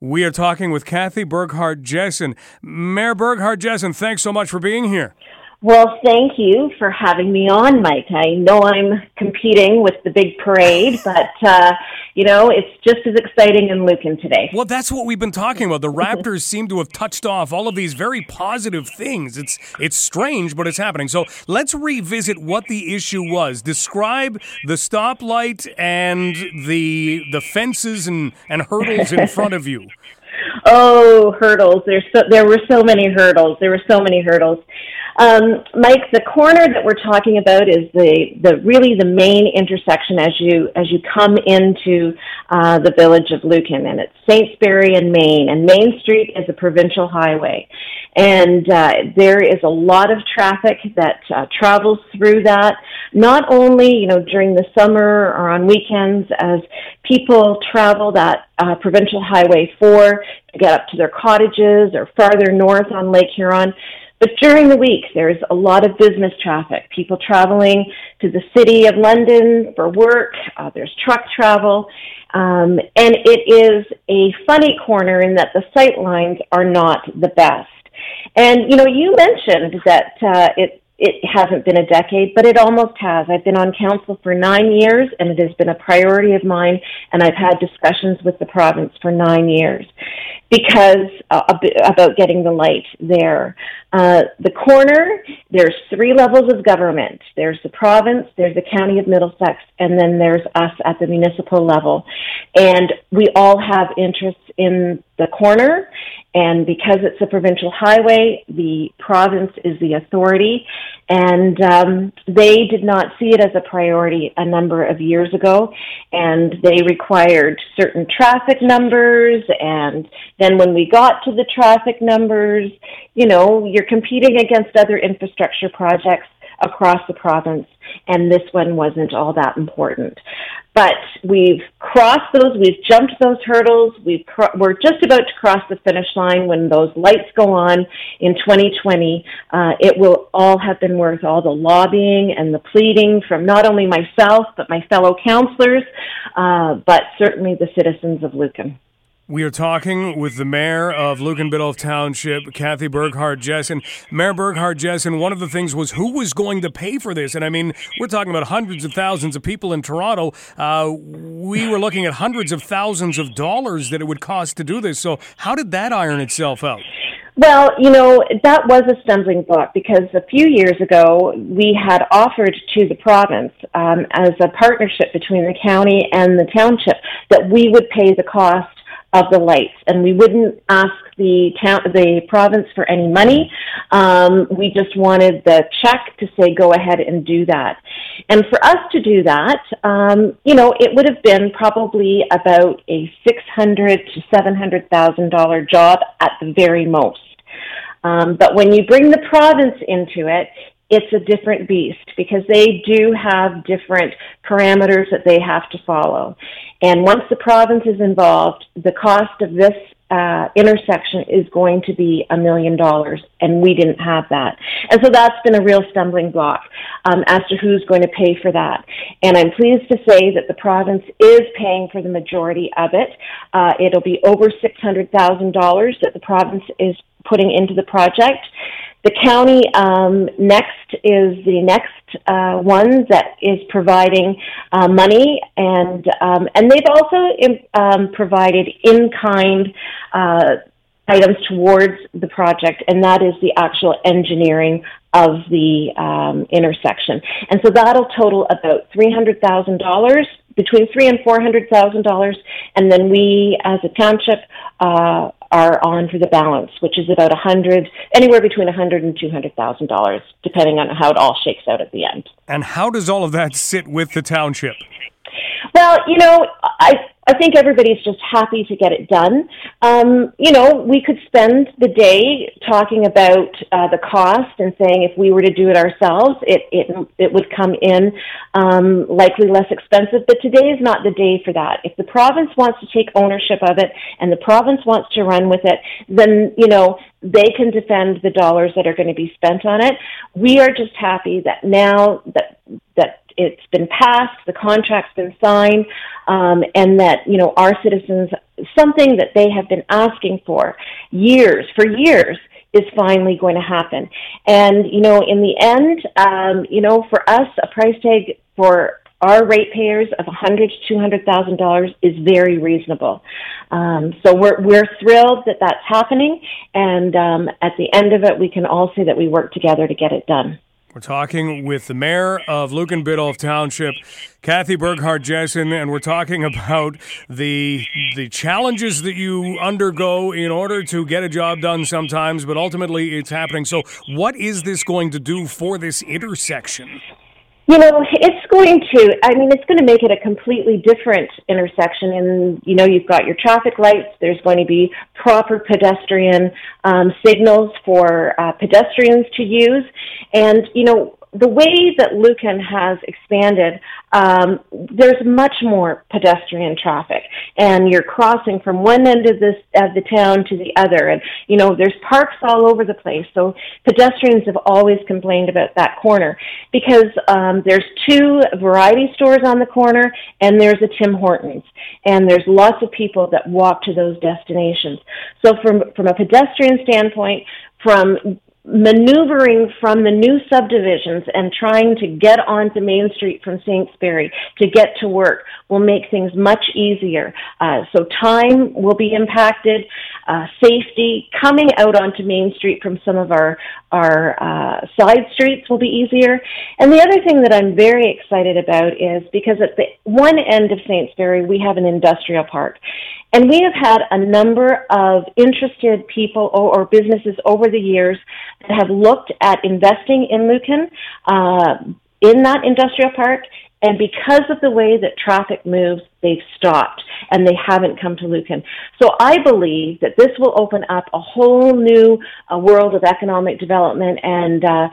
We are talking with Cathy Burghardt Jesson. Mayor Burghardt Jesson, thanks so much for being here. Well, thank you for having me on, Mike. I know I'm competing with the big parade, but uh, you know it's just as exciting in Lucan today. Well, that's what we've been talking about. The Raptors seem to have touched off all of these very positive things. It's it's strange, but it's happening. So let's revisit what the issue was. Describe the stoplight and the the fences and, and hurdles in front of you. Oh, hurdles! There's so, there were so many hurdles. There were so many hurdles. Um, Mike, the corner that we're talking about is the, the really the main intersection as you as you come into uh, the village of Lucan, and it's Saintsbury and Main, and Main Street is a provincial highway, and uh, there is a lot of traffic that uh, travels through that. Not only you know during the summer or on weekends as people travel that uh, provincial highway four to get up to their cottages or farther north on Lake Huron but during the week, there's a lot of business traffic, people traveling to the city of London for work, uh, there's truck travel, um, and it is a funny corner in that the sight lines are not the best. And, you know, you mentioned that uh, it, it hasn't been a decade, but it almost has. I've been on council for nine years, and it has been a priority of mine, and I've had discussions with the province for nine years because uh, about getting the light there. Uh, the corner, there's three levels of government. There's the province, there's the county of Middlesex, and then there's us at the municipal level. And we all have interests in the corner, and because it's a provincial highway, the province is the authority, and um, they did not see it as a priority a number of years ago, and they required certain traffic numbers, and then when we got to the traffic numbers, you know, you're competing against other infrastructure projects across the province. And this one wasn't all that important. But we've crossed those, we've jumped those hurdles, we've cro- we're just about to cross the finish line when those lights go on in 2020. Uh, it will all have been worth all the lobbying and the pleading from not only myself, but my fellow councilors, uh, but certainly the citizens of Lucan. We are talking with the mayor of Lucan Biddulph Township, Cathy Burghardt Jesson. Mayor Burghardt Jesson, one of the things was who was going to pay for this? And I mean, we're talking about hundreds of thousands of people in Toronto. Uh, we were looking at hundreds of thousands of dollars that it would cost to do this. So, how did that iron itself out? Well, you know, that was a stumbling block because a few years ago we had offered to the province um, as a partnership between the county and the township that we would pay the cost of the lights, and we wouldn't ask the town, the province for any money. Um, we just wanted the check to say go ahead and do that. And for us to do that, um, you know, it would have been probably about a six hundred to seven hundred thousand dollar job at the very most. Um, but when you bring the province into it, it's a different beast because they do have different parameters that they have to follow. And once the province is involved, the cost of this uh, intersection is going to be a million dollars, and we didn't have that. And so that's been a real stumbling block um, as to who's going to pay for that. And I'm pleased to say that the province is paying for the majority of it. Uh, it'll be over $600,000 that the province is putting into the project. The county um, next is the next uh, one that is providing uh, money, and um, and they've also in, um, provided in kind uh, items towards the project, and that is the actual engineering of the um, intersection. And so that'll total about three hundred thousand dollars, between three and four hundred thousand dollars, and then we, as a township, uh, are on for the balance, which is about a hundred, anywhere between a hundred and two hundred thousand dollars, depending on how it all shakes out at the end. And how does all of that sit with the township? Well, you know, I I think everybody's just happy to get it done. Um, you know, we could spend the day talking about uh, the cost and saying if we were to do it ourselves, it it it would come in um, likely less expensive. But today is not the day for that. If the province wants to take ownership of it and the province wants to run with it, then you know they can defend the dollars that are going to be spent on it. We are just happy that now that that it's been passed, the contract's been signed, um, and that you know our citizens something that they have been asking for years for years is finally going to happen. And you know, in the end, um, you know, for us, a price tag for our ratepayers of a hundred to two hundred thousand dollars is very reasonable. Um, so we're we're thrilled that that's happening, and um, at the end of it, we can all say that we work together to get it done. We're talking with the mayor of Lucan Biddulph Township, Cathy Burghardt Jesson, and we're talking about the the challenges that you undergo in order to get a job done sometimes, but ultimately it's happening. So, what is this going to do for this intersection? You know, it's going to, I mean, it's going to make it a completely different intersection. And, you know, you've got your traffic lights, there's going to be proper pedestrian um, signals for uh, pedestrians to use. And, you know, the way that Lucan has expanded, um, there's much more pedestrian traffic, and you're crossing from one end of this of the town to the other, and you know there's parks all over the place. So pedestrians have always complained about that corner because um, there's two variety stores on the corner, and there's a Tim Hortons, and there's lots of people that walk to those destinations. So from from a pedestrian standpoint, from maneuvering from the new subdivisions and trying to get onto Main Street from Saintsbury to get to work will make things much easier. Uh, so time will be impacted, uh, safety, coming out onto Main Street from some of our, our uh, side streets will be easier. And the other thing that I'm very excited about is because at the one end of Saintsbury, we have an industrial park. And we have had a number of interested people or, or businesses over the years that have looked at investing in Lucan uh, in that industrial park. And because of the way that traffic moves, they've stopped and they haven't come to Lucan. So I believe that this will open up a whole new uh, world of economic development, and uh,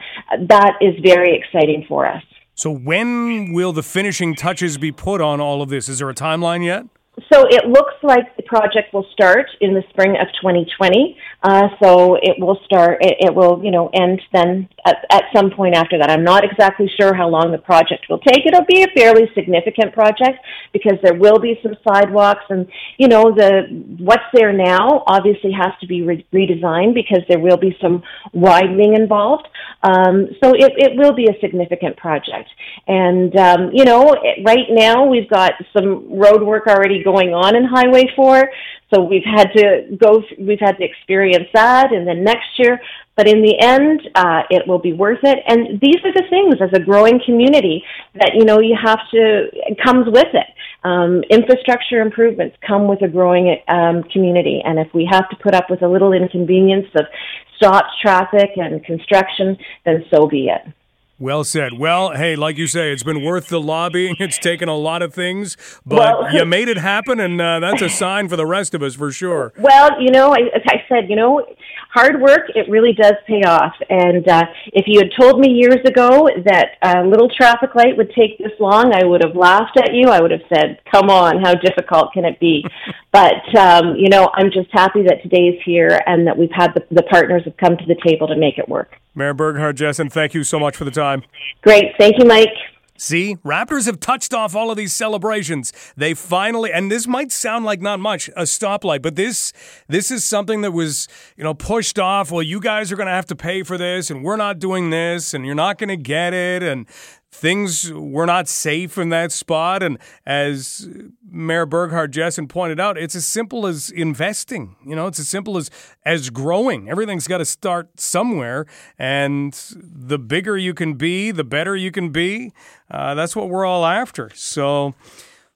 that is very exciting for us. So when will the finishing touches be put on all of this? Is there a timeline yet? So it looks like the project will start in the spring of 2020. Uh, so it will start, it, it, will, you know, end then at, at some point after that. I'm not exactly sure how long the project will take. It'll be a fairly significant project because there will be some sidewalks and, you know, the, what's there now obviously has to be re- redesigned because there will be some widening involved. Um, so it, it will be a significant project. And, um, you know, right now we've got some road work already going on in Highway 4. So we've had to go, we've had to experience that, and then next year. But in the end, uh, it will be worth it. And these are the things as a growing community that you know you have to comes with it. Um, infrastructure improvements come with a growing um, community, and if we have to put up with a little inconvenience of stopped traffic and construction, then so be it. Well said. Well, hey, like you say, it's been worth the lobbying. It's taken a lot of things, but Well- you made it happen, and uh, that's a sign for the rest of us for sure. Well, you know, I, as I said, you know, hard work, it really does pay off. And uh, if you had told me years ago that a little traffic light would take this long, I would have laughed at you. I would have said, come on, how difficult can it be? but, um, you know, I'm just happy that today's here and that we've had the, the partners have come to the table to make it work. Mayor Burghardt Jesson, thank you so much for the time. Great. Thank you, Mike. See, Raptors have touched off all of these celebrations. They finally, and this might sound like not much, a stoplight, but this this is something that was, you know, pushed off. Well, you guys are going to have to pay for this, and we're not doing this, and you're not going to get it, and things were not safe in that spot. And as Mayor Burghardt Jesson pointed out, it's as simple as investing. You know, it's as simple as as growing. Everything's got to start somewhere, and the bigger you can be, the better you can be. Uh, that's what we're all after. So,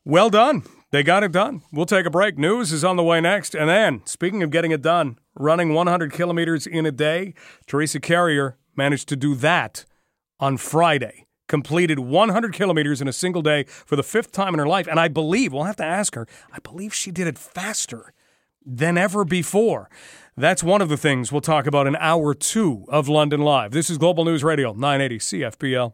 well done. They got it done. We'll take a break. News is on the way next. And then, speaking of getting it done, running 100 kilometers in a day, Teresa Carrier managed to do that on Friday. Completed 100 kilometers in a single day for the fifth time in her life. And I believe, we'll have to ask her, I believe she did it faster than ever before. That's one of the things we'll talk about in hour two of London Live. This is Global News Radio, 980 CFPL.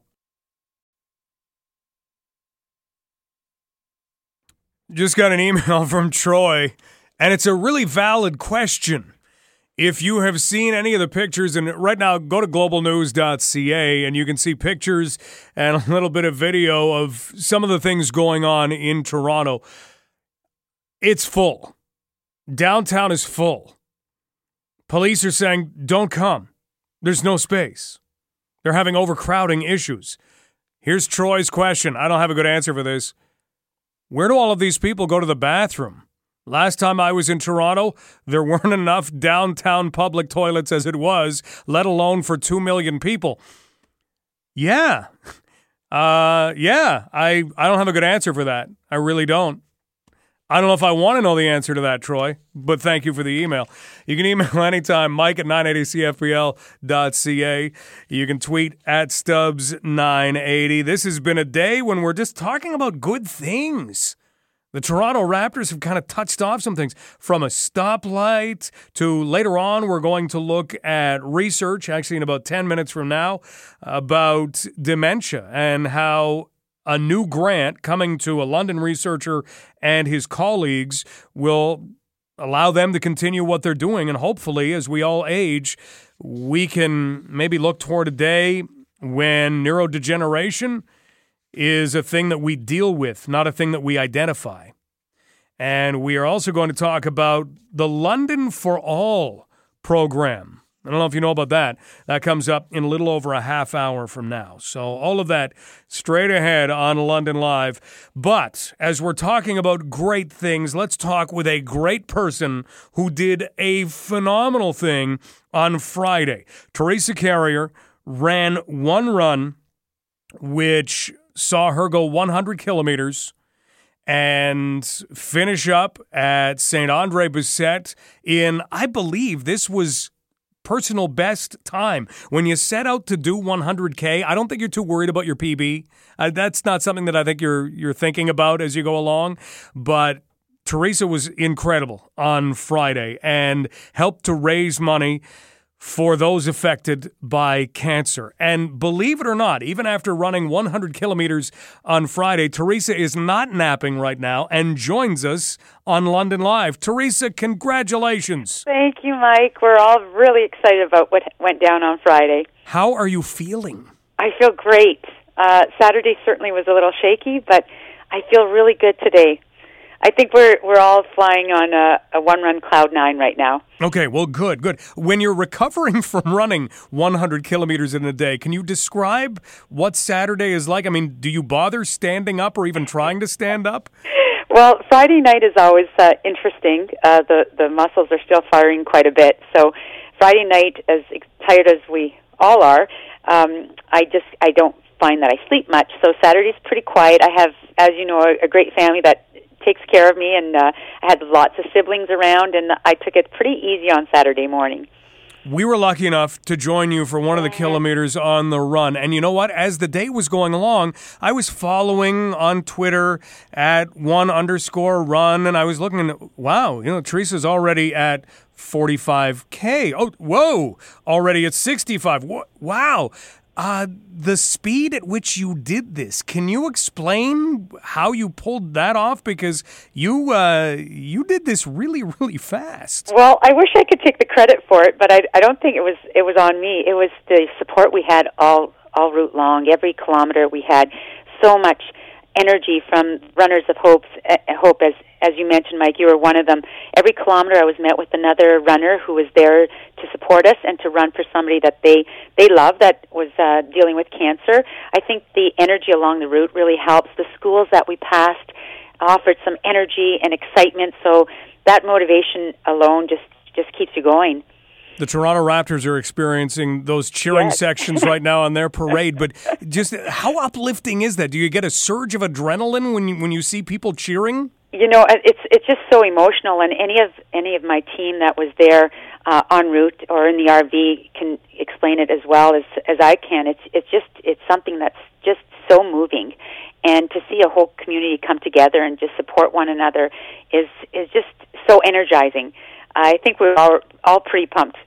Just got an email from Troy, and it's a really valid question. If you have seen any of the pictures, and right now go to globalnews.ca and you can see pictures and a little bit of video of some of the things going on in Toronto. It's full. Downtown is full. Police are saying, don't come. There's no space. They're having overcrowding issues. Here's Troy's question. I don't have a good answer for this. Where do all of these people go to the bathroom? Last time I was in Toronto, there weren't enough downtown public toilets as it was, let alone for 2 million people. Yeah. Uh yeah, I I don't have a good answer for that. I really don't. I don't know if I want to know the answer to that, Troy, but thank you for the email. You can email anytime, mike at 980cfpl.ca. You can tweet at Stubbs980. This has been a day when we're just talking about good things. The Toronto Raptors have kind of touched off some things from a stoplight to later on, we're going to look at research, actually, in about 10 minutes from now, about dementia and how a new grant coming to a London researcher and his colleagues will allow them to continue what they're doing. And hopefully, as we all age, we can maybe look toward a day when neurodegeneration is a thing that we deal with, not a thing that we identify. And we are also going to talk about the London for All program. I don't know if you know about that. That comes up in a little over a half hour from now. So, all of that straight ahead on London Live. But as we're talking about great things, let's talk with a great person who did a phenomenal thing on Friday. Teresa Carrier ran one run, which saw her go 100 kilometers and finish up at St. Andre Bessette in, I believe, this was personal best time. When you set out to do 100K, I don't think you're too worried about your PB. Uh, that's not something that I think you're you're thinking about as you go along, but Teresa was incredible on Friday and helped to raise money for those affected by cancer. And believe it or not, even after running 100 kilometers on Friday, Teresa is not napping right now and joins us on London Live. Teresa, congratulations. Thank you, Mike. We're all really excited about what went down on Friday. How are you feeling? I feel great. Uh, Saturday certainly was a little shaky, but I feel really good today. I think we're we're all flying on a, a one run cloud nine right now. Okay, well, good, good. When you're recovering from running 100 kilometers in a day, can you describe what Saturday is like? I mean, do you bother standing up or even trying to stand up? Well, Friday night is always uh, interesting. Uh, the the muscles are still firing quite a bit. So, Friday night, as tired as we all are, um, I just I don't find that I sleep much. So Saturday's pretty quiet. I have, as you know, a, a great family that takes care of me, and uh, I had lots of siblings around, and I took it pretty easy on Saturday morning. We were lucky enough to join you for one of the kilometers on the run. And you know what? As the day was going along, I was following on Twitter at one underscore run, and I was looking, and wow, you know, Teresa's already at 45K. Oh, whoa, already at 65. Wow. Uh, the speed at which you did this, can you explain how you pulled that off? Because you uh, you did this really, really fast. Well, I wish I could take the credit for it, but I, I don't think it was it was on me. It was the support we had all all route long. Every kilometer we had so much energy from Runners of Hope. Uh, Hope, as as you mentioned, Mike, you were one of them. Every kilometer, I was met with another runner who was there to support us and to run for somebody that they they love that was uh, dealing with cancer. I think the energy along the route really helps. The schools that we passed offered some energy and excitement, so that motivation alone just just keeps you going. The Toronto Raptors are experiencing those cheering Yes. sections right now on their parade, but just how uplifting is that? Do you get a surge of adrenaline when you, when you see people cheering? you know it's it's just so emotional and any of any of my team that was there uh, en route or in the RV can explain it as well as as I can it's it's just it's something that's just so moving and to see a whole community come together and just support one another is is just so energizing I think we're all all pretty pumped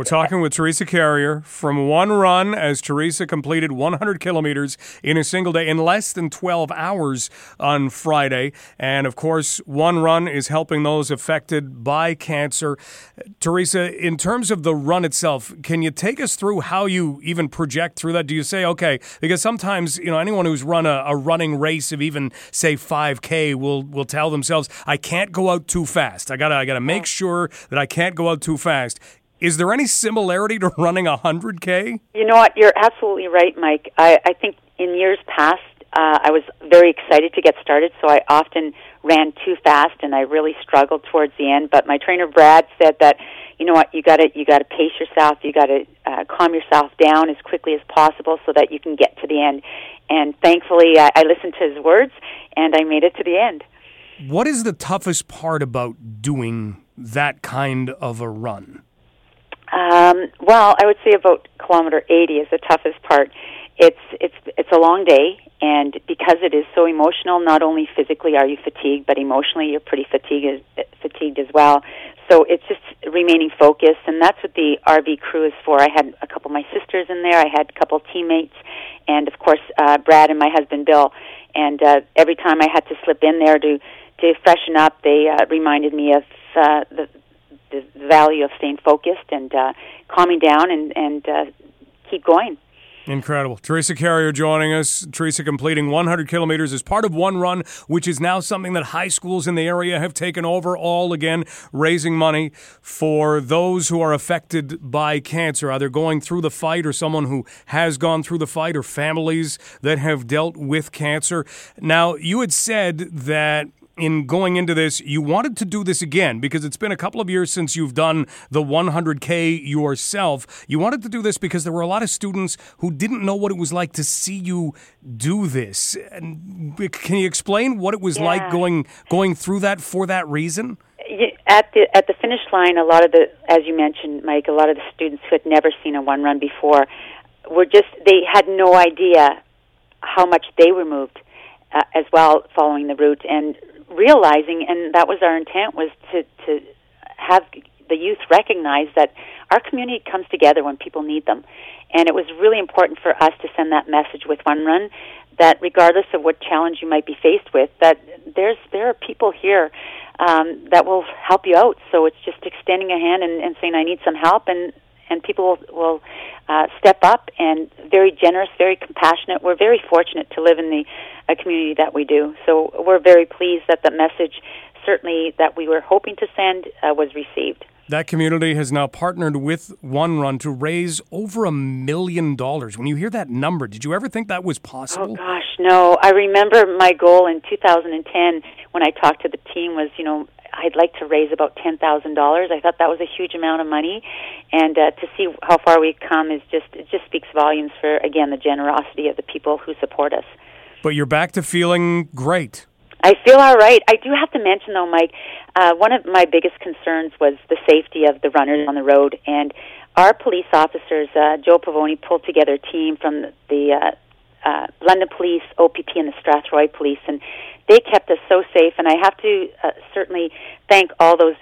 We're talking with Teresa Carrier from One Run as Teresa completed 100 kilometers in a single day in less than 12 hours on Friday. And of course, One Run is helping those affected by cancer. Teresa, in terms of the run itself, can you take us through how you even project through that? Do you say, okay, because sometimes, you know, anyone who's run a, a running race of even, say, 5K will, will tell themselves, I can't go out too fast. I gotta, I gotta make oh. sure that I can't go out too fast. Is there any similarity to running a 100K? You know what? You're absolutely right, Mike. I, I think in years past, uh, I was very excited to get started, so I often ran too fast, and I really struggled towards the end. But my trainer Brad said that, you know what, you got to you got to pace yourself, you got to uh, calm yourself down as quickly as possible, so that you can get to the end. And thankfully, I, I listened to his words, and I made it to the end. What is the toughest part about doing that kind of a run? Um, well, I would say about kilometer 80 is the toughest part. It's it's it's a long day, and because it is so emotional, not only physically are you fatigued, but emotionally you're pretty fatigued fatigued as well. So it's just remaining focused, and that's what the RV crew is for. I had a couple of my sisters in there. I had a couple of teammates, and of course uh, Brad and my husband Bill. And uh, every time I had to slip in there to to freshen up, they uh, reminded me of uh, the the value of staying focused and uh, calming down and and uh, keep going. Incredible. Teresa Carrier joining us. Teresa completing 100 kilometers as part of One Run, which is now something that high schools in the area have taken over, all again raising money for those who are affected by cancer, either going through the fight or someone who has gone through the fight or families that have dealt with cancer. Now, you had said that in going into this, you wanted to do this again because it's been a couple of years since you've done the 100K yourself. You wanted to do this because there were a lot of students who didn't know what it was like to see you do this. And can you explain what it was like going going through that for that reason? At the at the finish line, a lot of the, as you mentioned, Mike, a lot of the students who had never seen a one run before were just they had no idea how much they were moved uh, as well following the route and realizing, and that was our intent was to to have the youth recognize that our community comes together when people need them. And it was really important for us to send that message with One Run that regardless of what challenge you might be faced with, that there's there are people here um, that will help you out. So it's just extending a hand and, and saying, "I need some help," and and people will, will uh, step up and very generous, very compassionate. We're very fortunate to live in the uh, community that we do. So we're very pleased that the message, certainly that we were hoping to send, uh, was received. That community has now partnered with One Run to raise over a million dollars. When you hear that number, did you ever think that was possible? Oh gosh, no. I remember my goal in 2010 when I talked to the team was, you know, I'd like to raise about ten thousand dollars. I thought that was a huge amount of money, and uh, to see how far we've come is just it just speaks volumes for again the generosity of the people who support us. But you're back to feeling great. I feel all right. I do have to mention though, Mike, uh, one of my biggest concerns was the safety of the runners on the road, and our police officers, uh, Joe Pavoni, pulled together a team from the. Uh, uh, London Police, OPP, and the Strathroy Police, and they kept us so safe. And I have to uh, certainly thank all those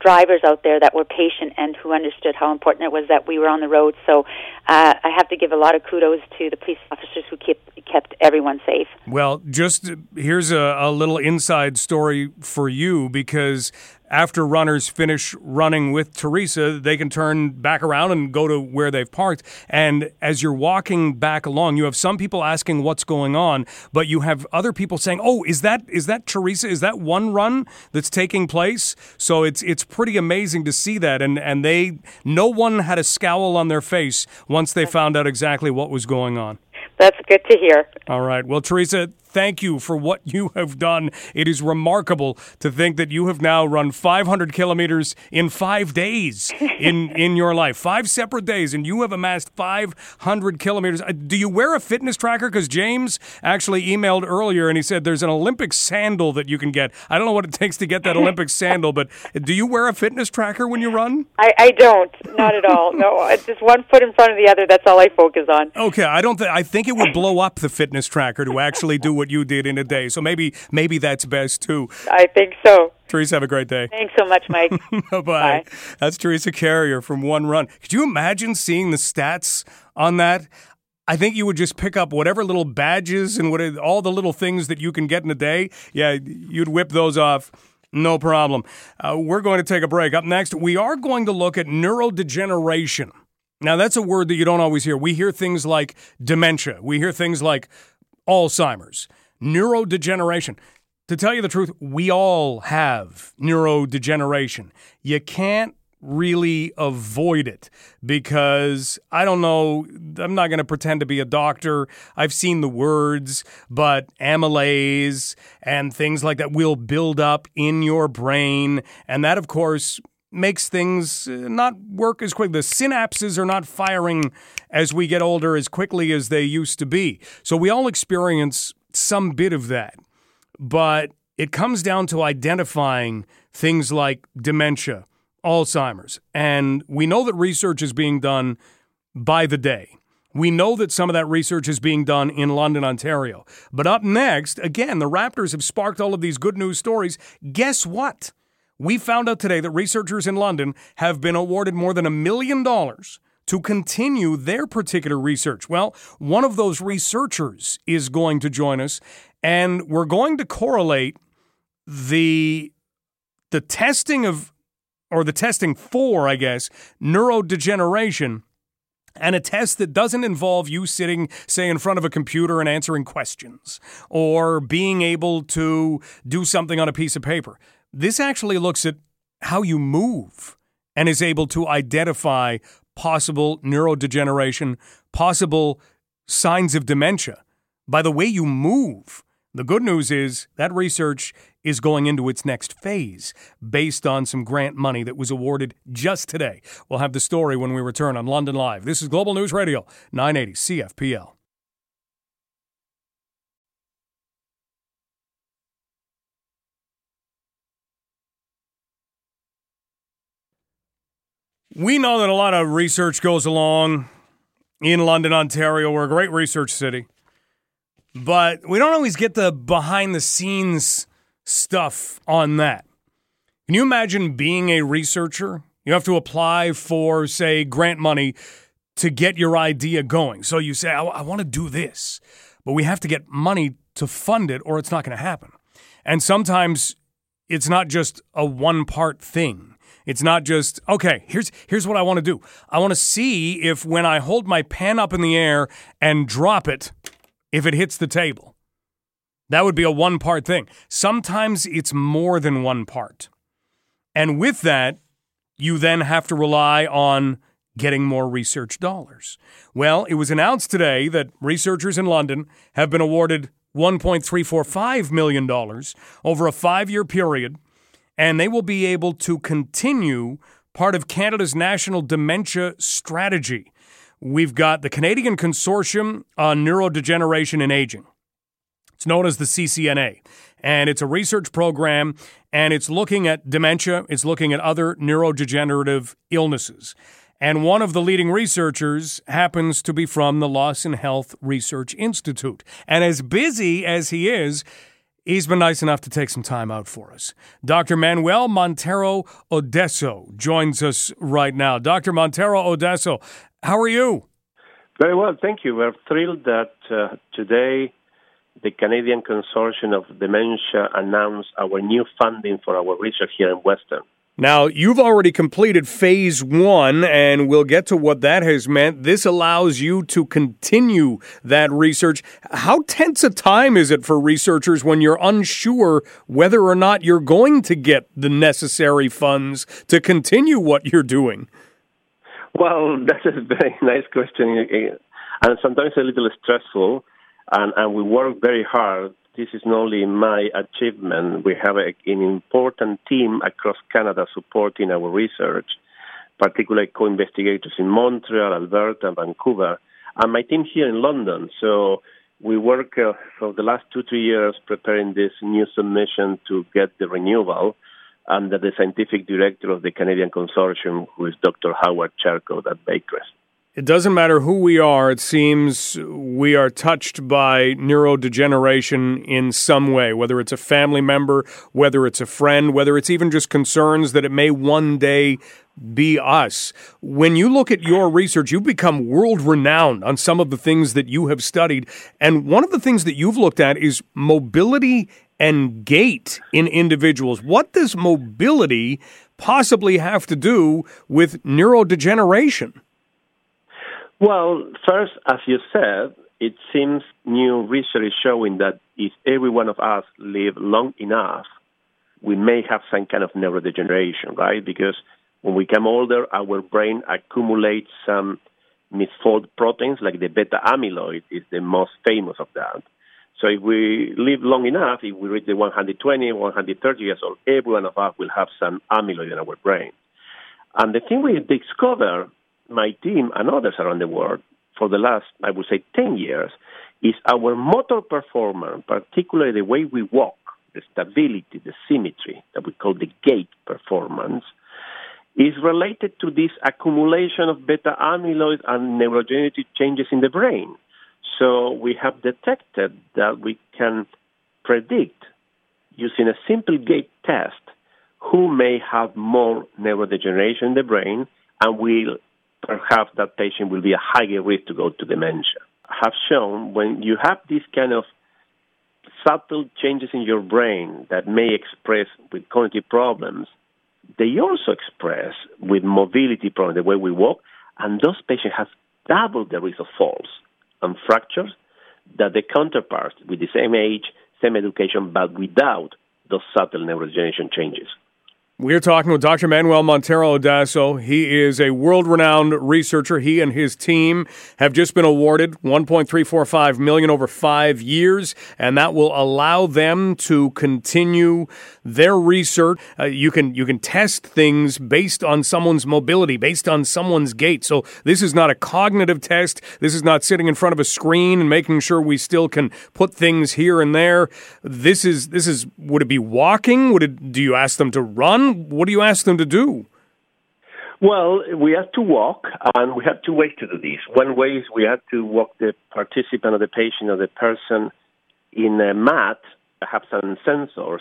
drivers out there that were patient and who understood how important it was that we were on the road. So uh, I have to give a lot of kudos to the police officers who kept kept everyone safe. Well, just here's a, a little inside story for you because after runners finish running with Teresa, they can turn back around and go to where they've parked. And as you're walking back along, you have some people asking what's going on, but you have other people saying, "Oh, is that is that Teresa? Is that one run that's taking place?" So it's it's pretty amazing to see that, and and they no one had a scowl on their face once they found out exactly what was going on. That's good to hear. All right. Well, Teresa, thank you for what you have done. It is remarkable to think that you have now run 500 kilometers in five days in, in your life, five separate days, and you have amassed 500 kilometers. Uh, do you wear a fitness tracker? Because James actually emailed earlier and he said there's an Olympic sandal that you can get. I don't know what it takes to get that Olympic sandal, but do you wear a fitness tracker when you run? I, I don't, not at all. No, it's just one foot in front of the other. That's all I focus on. Okay, I don't. Th- I think it would blow up the fitness tracker to actually do what you did in a day. So maybe maybe that's best too. I think so. Teresa, have a great day. Thanks so much, Mike. Bye-bye. That's Teresa Carrier from One Run. Could you imagine seeing the stats on that? I think you would just pick up whatever little badges and what all the little things that you can get in a day. Yeah, you'd whip those off. No problem. Uh, we're going to take a break. Up next, we are going to look at neurodegeneration. Now, that's a word that you don't always hear. We hear things like dementia, we hear things like Alzheimer's neurodegeneration. To tell you the truth, we all have neurodegeneration. You can't really avoid it because I don't know, I'm not going to pretend to be a doctor. I've seen the words, but amylase and things like that will build up in your brain. And that, of course, makes things uh, not work as quick. The synapses are not firing as we get older as quickly as they used to be. So we all experience some bit of that. But it comes down to identifying things like dementia, Alzheimer's. And we know that research is being done by the day. We know that some of that research is being done in London, Ontario. But up next, again, the Raptors have sparked all of these good news stories. Guess what? We found out today that researchers in London have been awarded more than a million dollars to continue their particular research. Well, one of those researchers is going to join us, and we're going to correlate the the testing of or the testing for, I guess, neurodegeneration and a test that doesn't involve you sitting, say, in front of a computer and answering questions or being able to do something on a piece of paper. This actually looks at how you move and is able to identify possible neurodegeneration, possible signs of dementia by the way you move. The good news is that research is going into its next phase based on some grant money that was awarded just today. We'll have the story when we return on London Live. This is Global News Radio, 980 CFPL. We know that a lot of research goes along in London, Ontario. We're a great research city. But we don't always get the behind the scenes stuff on that. Can you imagine being a researcher You have to apply for, say, grant money to get your idea going. So you say, I, I want to do this, but we have to get money to fund it or it's not going to happen. And sometimes it's not just a one part thing. It's not just, okay, here's here's what I want to do. I want to see if when I hold my pen up in the air and drop it, if it hits the table. That would be a one part thing. Sometimes it's more than one part. And with that, you then have to rely on getting more research dollars. Well, it was announced today that researchers in London have been awarded $1.345 million over a five year period, and they will be able to continue part of Canada's national dementia strategy. We've got the Canadian Consortium on Neurodegeneration and Aging. It's known as the CCNA, and it's a research program, and it's looking at dementia, it's looking at other neurodegenerative illnesses. And one of the leading researchers happens to be from the Lawson Health Research Institute. And as busy as he is, he's been nice enough to take some time out for us. Dr. Manuel Montero Odasso joins us right now. Dr. Montero Odasso, how are you? Very well, thank you. We're thrilled that uh, today the Canadian Consortium of Dementia announced our new funding for our research here in Western. Now, you've already completed phase one, and we'll get to what that has meant. This allows you to continue that research. How tense a time is it for researchers when you're unsure whether or not you're going to get the necessary funds to continue what you're doing? Well, that's a very nice question, and sometimes a little stressful. And, and we work very hard this is not only my achievement. We have a, an important team across Canada supporting our research, particularly co-investigators in Montreal, Alberta, Vancouver, and my team here in London. So we work uh, for the last two, three years preparing this new submission to get the renewal under the scientific director of the Canadian Consortium, who is Dr. Howard Chertkow at Baycrest. It doesn't matter who we are, it seems we are touched by neurodegeneration in some way, whether it's a family member, whether it's a friend, whether it's even just concerns that it may one day be us. When you look at your research, you've become world renowned on some of the things that you have studied. And one of the things that you've looked at is mobility and gait in individuals. What does mobility possibly have to do with neurodegeneration? Well, first, as you said, it seems new research is showing that if every one of us live long enough, we may have some kind of neurodegeneration, right? Because when we become older, our brain accumulates some misfold proteins, like the beta amyloid is the most famous of that. So if we live long enough, if we reach the 120, 130 years old, every one of us will have some amyloid in our brain. And the thing we discover my team and others around the world for the last, I would say, 10 years, is our motor performance, particularly the way we walk, the stability, the symmetry that we call the gait performance, is related to this accumulation of beta amyloid and neurogenetic changes in the brain. So we have detected that we can predict using a simple gait test who may have more neurodegeneration in the brain and will perhaps that patient will be a higher risk to go to dementia. Have shown when you have these kind of subtle changes in your brain that may express with cognitive problems, they also express with mobility problems, the way we walk, and those patients have double the risk of falls and fractures that the counterparts with the same age, same education, but without those subtle neurodegeneration changes. We're talking with Dr. Manuel Montero Odasso. He is a world renowned researcher. He and his team have just been awarded 1.345 million over five years, and that will allow them to continue their research. Uh, you can you can test things based on someone's mobility, based on someone's gait. So this is not a cognitive test. This is not sitting in front of a screen and making sure we still can put things here and there. This is this is would it be walking? Would it do you ask them to run? What do you ask them to do? Well, we have to walk, and we have two ways to do this. One way is we have to walk the participant or the patient or the person in a mat, have some sensors,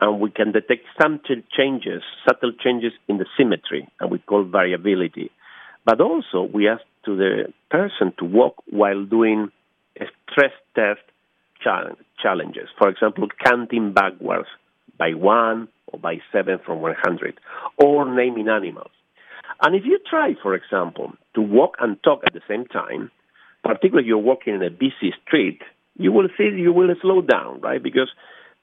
and we can detect some changes, subtle changes in the symmetry, and we call variability. But also, we ask to the person to walk while doing stress test challenges. For example, counting backwards by one or by seven from 100, or naming animals. And if you try, for example, to walk and talk at the same time, particularly you're walking in a busy street, you will see you will slow down, right? Because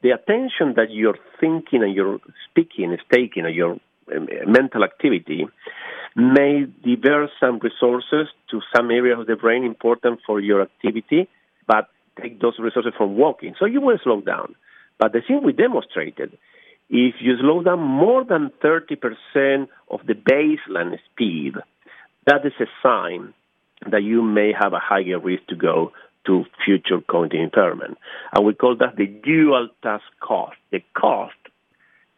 the attention that you're thinking and you're speaking is taking, or your um, mental activity, may divert some resources to some areas of the brain important for your activity, but take those resources from walking. So you will slow down. But the thing we demonstrated, if you slow down more than 30% of the baseline speed, that is a sign that you may have a higher risk to go to future cognitive impairment. And we call that the dual task cost, the cost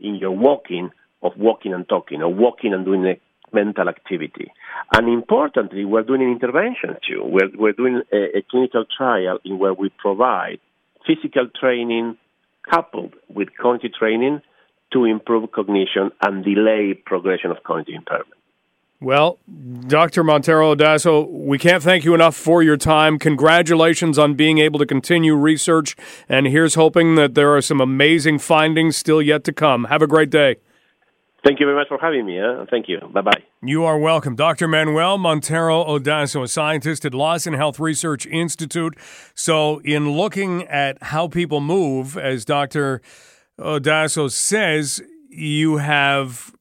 in your walking of walking and talking, or walking and doing a mental activity. And importantly, we're doing an intervention too. We're, we're doing a, a clinical trial in where we provide physical training coupled with cognitive training to improve cognition and delay progression of cognitive impairment. Well, Dr. Montero Odasso, we can't thank you enough for your time. Congratulations on being able to continue research, and here's hoping that there are some amazing findings still yet to come. Have a great day. Thank you very much for having me. Uh, thank you. Bye bye. You are welcome. Dr. Manuel Montero Odasso, a scientist at Lawson Health Research Institute. So, in looking at how people move, as Dr. Odasso says, you have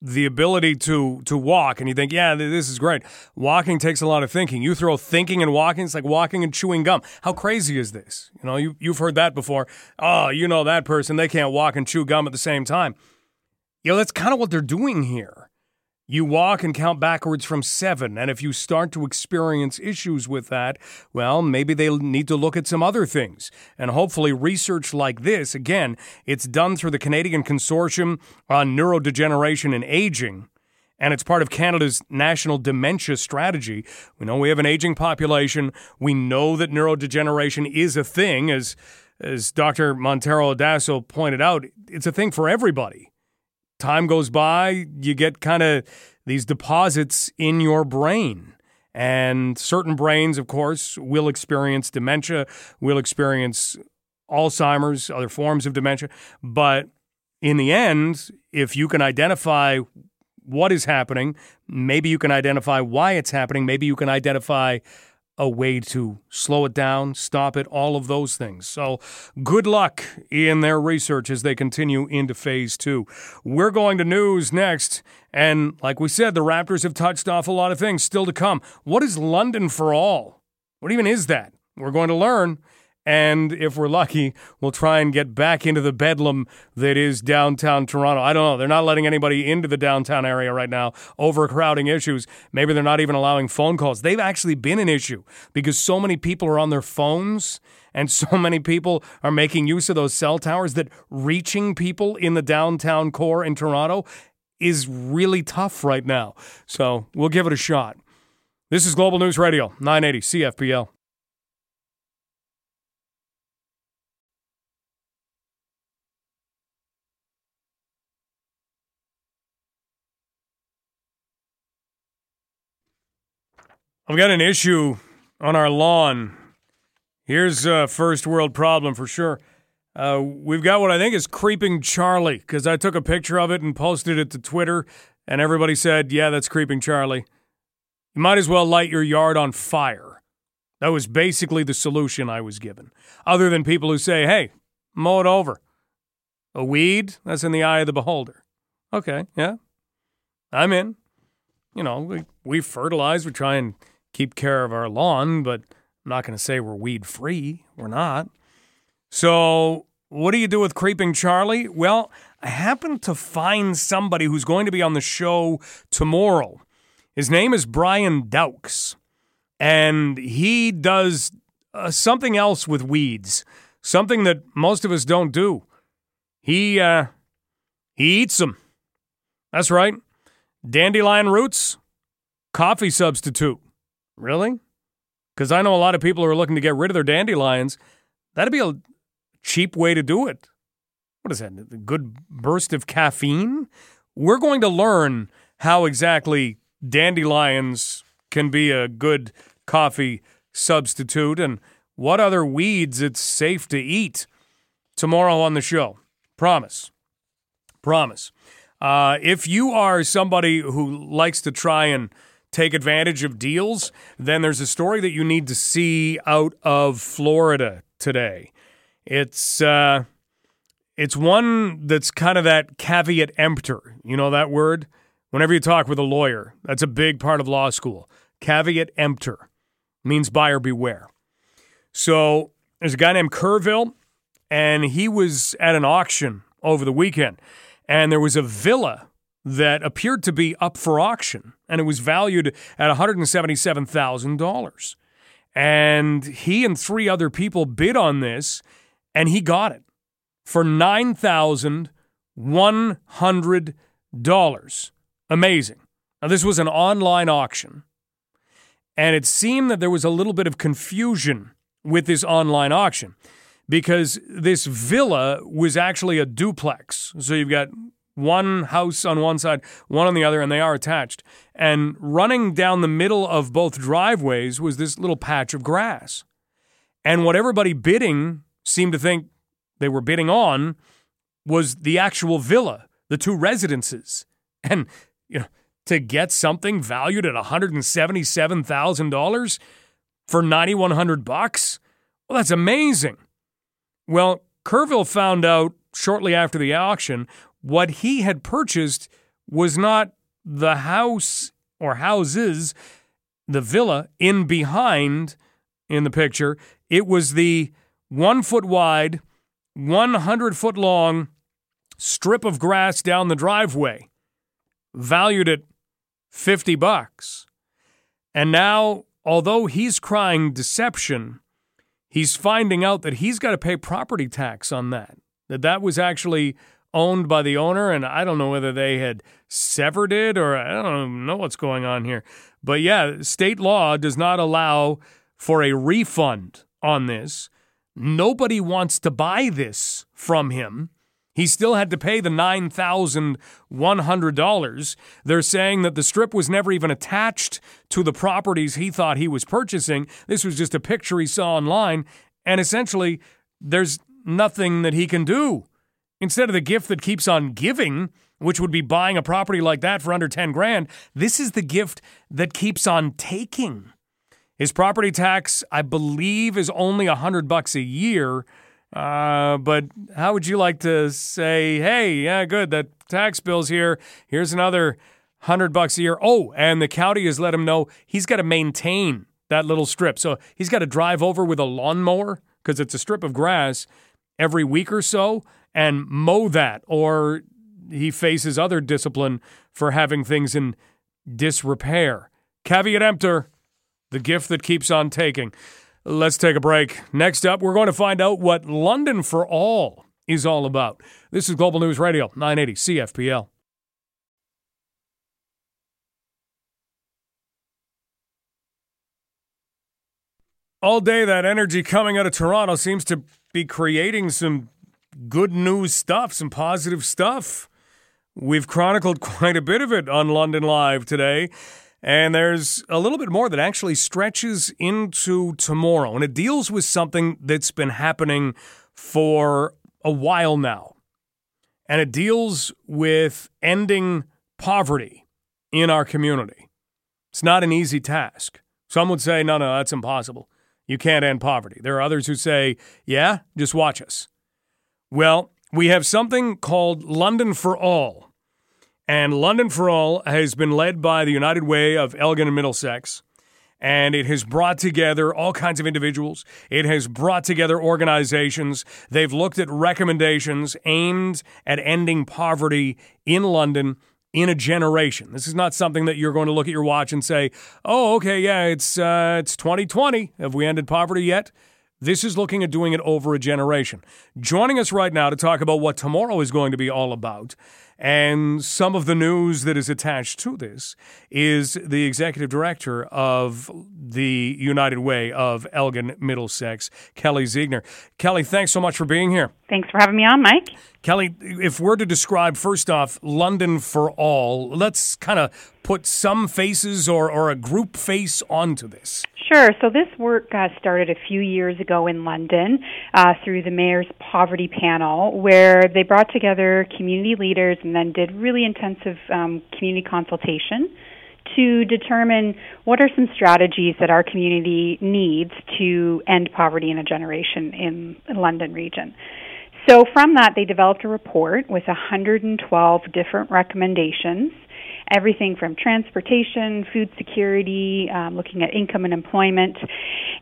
the ability to to walk and you think yeah this is great. Walking takes a lot of thinking. You throw thinking and walking it's like walking and chewing gum. How crazy is this? You know you, you've heard that before. Oh you know that person they can't walk and chew gum at the same time. You know that's kind of what they're doing here you walk and count backwards from seven. And if you start to experience issues with that, well, maybe they'll need to look at some other things. And hopefully, research like this, again, it's done through the Canadian Consortium on Neurodegeneration and Aging. And it's part of Canada's national dementia strategy. We know we have an aging population. We know that neurodegeneration is a thing, as, as Dr. Montero Odasso pointed out, it's a thing for everybody time goes by, you get kind of these deposits in your brain. And certain brains, of course, will experience dementia, will experience Alzheimer's, other forms of dementia. But in the end, if you can identify what is happening, maybe you can identify why it's happening, maybe you can identify a way to slow it down, stop it, all of those things. So, good luck in their research as they continue into phase two. We're going to news next. And like we said, the Raptors have touched off a lot of things still to come. What is London for All? What even is that? We're going to learn. And if we're lucky, we'll try and get back into the bedlam that is downtown Toronto. I don't know. They're not letting anybody into the downtown area right now, overcrowding issues. Maybe they're not even allowing phone calls. They've actually been an issue because so many people are on their phones and so many people are making use of those cell towers that reaching people in the downtown core in Toronto is really tough right now. So we'll give it a shot. This is Global News Radio, 980 CFPL. I've got an issue on our lawn. Here's a first world problem for sure. Uh, we've got what I think is creeping Charlie because I took a picture of it and posted it to Twitter, and everybody said, "Yeah, that's creeping Charlie." You might as well light your yard on fire. That was basically the solution I was given. Other than people who say, "Hey, mow it over." A weed? That's in the eye of the beholder. Okay, yeah, I'm in. You know, we, we fertilize. We try and keep care of our lawn, but I'm not going to say we're weed free. We're not. So, what do you do with Creeping Charlie? Well, I happen to find somebody who's going to be on the show tomorrow. His name is Brian Dowks, and he does uh, something else with weeds, something that most of us don't do. He uh, he eats them. That's right. Dandelion roots, coffee substitute. Really? Because I know a lot of people who are looking to get rid of their dandelions. That'd be a cheap way to do it. what is that? A good burst of caffeine? We're going to learn how exactly dandelions can be a good coffee substitute and what other weeds it's safe to eat tomorrow on the show. Promise. Promise. Uh, if you are somebody who likes to try and take advantage of deals, then there's a story that you need to see out of Florida today. It's uh, it's one that's kind of that caveat emptor. You know that word? Whenever you talk with a lawyer, that's a big part of law school. Caveat emptor means buyer beware. So there's a guy named Kerrville, and he was at an auction over the weekend, and there was a villa that appeared to be up for auction, and it was valued at $177,000. And he and three other people bid on this, and he got it for $9,100. Amazing. Now, this was an online auction, and it seemed that there was a little bit of confusion with this online auction because this villa was actually a duplex. So you've got one house on one side, one on the other, and they are attached. And running down the middle of both driveways was this little patch of grass. And what everybody bidding seemed to think they were bidding on was the actual villa, the two residences. And, you know, to get something valued at $177,000 for 9100 bucks? Well, that's amazing. Well, Kerrville found out shortly after the auction what he had purchased was not the house or houses, the villa in behind in the picture. It was the one foot wide, 100 foot long strip of grass down the driveway, valued at 50 bucks. And now, although he's crying deception, he's finding out that he's got to pay property tax on that. That that was actually owned by the owner, and I don't know whether they had severed it or I don't know what's going on here. But yeah, state law does not allow for a refund on this. Nobody wants to buy this from him. He still had to pay the $9,100. They're saying that the strip was never even attached to the properties he thought he was purchasing. This was just a picture he saw online. And essentially, there's nothing that he can do Instead of the gift that keeps on giving, which would be buying a property like that for under 10 grand, this is the gift that keeps on taking. His property tax, I believe, is only a hundred bucks a year. Uh, but how would you like to say, hey, yeah, good, that tax bill's here. Here's another hundred bucks a year. Oh, and the county has let him know he's got to maintain that little strip. So he's got to drive over with a lawnmower because it's a strip of grass every week or so and mow that, or he faces other discipline for having things in disrepair. Caveat emptor, the gift that keeps on taking. Let's take a break. Next up, we're going to find out what London for All is all about. This is Global News Radio, 980 CFPL. All day, that energy coming out of Toronto seems to be creating some good news stuff, some positive stuff. We've chronicled quite a bit of it on London Live today. And there's a little bit more that actually stretches into tomorrow. And it deals with something that's been happening for a while now. And it deals with ending poverty in our community. It's not an easy task. Some would say, no, no, that's impossible. You can't end poverty. There are others who say, yeah, just watch us. Well, we have something called London for All. And London for All has been led by the United Way of Elgin and Middlesex. And it has brought together all kinds of individuals. It has brought together organizations. They've looked at recommendations aimed at ending poverty in London in a generation. This is not something that you're going to look at your watch and say, "Oh, okay, yeah, it's uh, it's 2020. Have we ended poverty yet?" This is looking at doing it over a generation. Joining us right now to talk about what tomorrow is going to be all about And some of the news that is attached to this is the executive director of the United Way of Elgin Middlesex, Kelly Ziegner. Kelly, thanks so much for being here. Thanks for having me on, Mike. Kelly, if we're to describe first off London for All, let's kind of put some faces or, or a group face onto this. Sure. So this work uh, started a few years ago in London uh, through the Mayor's Poverty Panel, where they brought together community leaders and then did really intensive um, community consultation to determine what are some strategies that our community needs to end poverty in a generation in London region. So from that, they developed a report with 112 different recommendations everything from transportation, food security, um, looking at income and employment.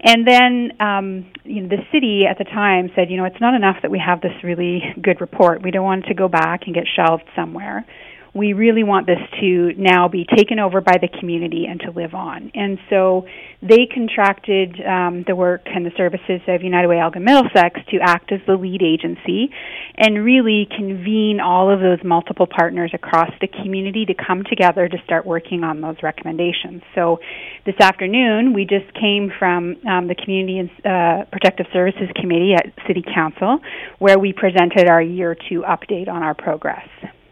And then um, you know, the city at the time said, you know, it's not enough that we have this really good report. We don't want it to go back and get shelved somewhere we really want this to now be taken over by the community and to live on. And so they contracted um, the work and the services of United Way Elgin Middlesex to act as the lead agency and really convene all of those multiple partners across the community to come together to start working on those recommendations. So this afternoon, we just came from um, the Community and uh, Protective Services Committee at City Council, where we presented our year two update on our progress.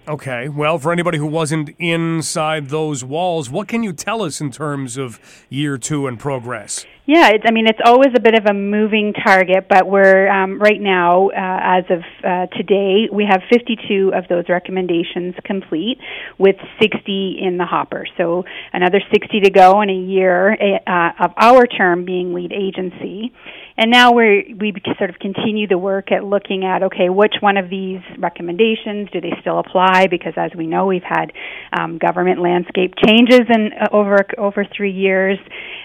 Okay. Well, for anybody who wasn't inside those walls, what can you tell us in terms of year two and progress? Yeah, it's, I mean, it's always a bit of a moving target, but we're um, right now, uh, as of uh, today, we have 52 of those recommendations complete with 60 in the hopper. So another 60 to go in a year uh, of our term being lead agency. And now we we sort of continue the work at looking at okay, which one of these recommendations do they still apply? Because as we know, we've had um, government landscape changes in uh, over over three years.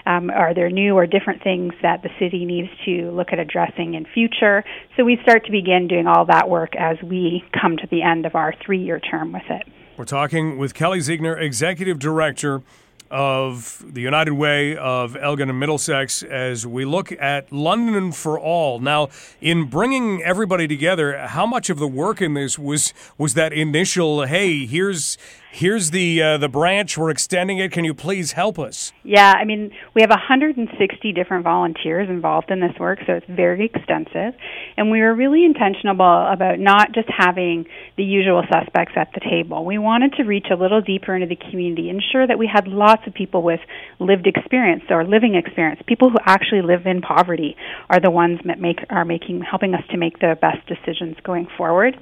Um, are there new or different things that the city needs to look at addressing in future? So we start to begin doing all that work as we come to the end of our three-year term with it. We're talking with Kelly Ziegner, Executive Director of the United Way of Elgin and Middlesex as we look at London for All. Now, in bringing everybody together, how much of the work in this was was that initial, hey, here's here's the uh, the branch. We're extending it. Can you please help us? Yeah i mean we have 160 different volunteers involved in this work so it's very extensive. And we were really intentional about not just having the usual suspects at the table. We wanted to reach a little deeper into the community ensure that we had lots of people with lived experience or living experience. People who actually live in poverty are the ones that make are making helping us to make the best decisions going forward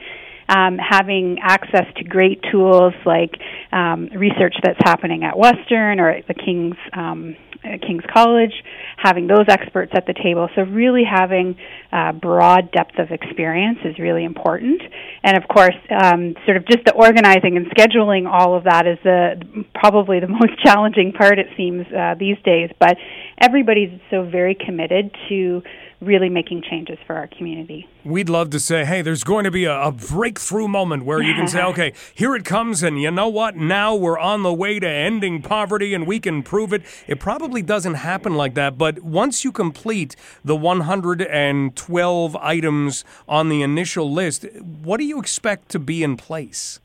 um, having access to great tools like um, research that's happening at Western or at the King's um, King's College, having those experts at the table. So really having uh, broad depth of experience is really important. And of course, um, sort of just the organizing and scheduling all of that is the probably the most challenging part. It seems uh, these days, but everybody's so very committed to really making changes for our community. We'd love to say, hey, there's going to be a, a breakthrough moment where you can say, okay, here it comes, and you know what? Now we're on the way to ending poverty and we can prove it. It probably doesn't happen like that, but once you complete the 112 items on the initial list, what do you expect to be in place?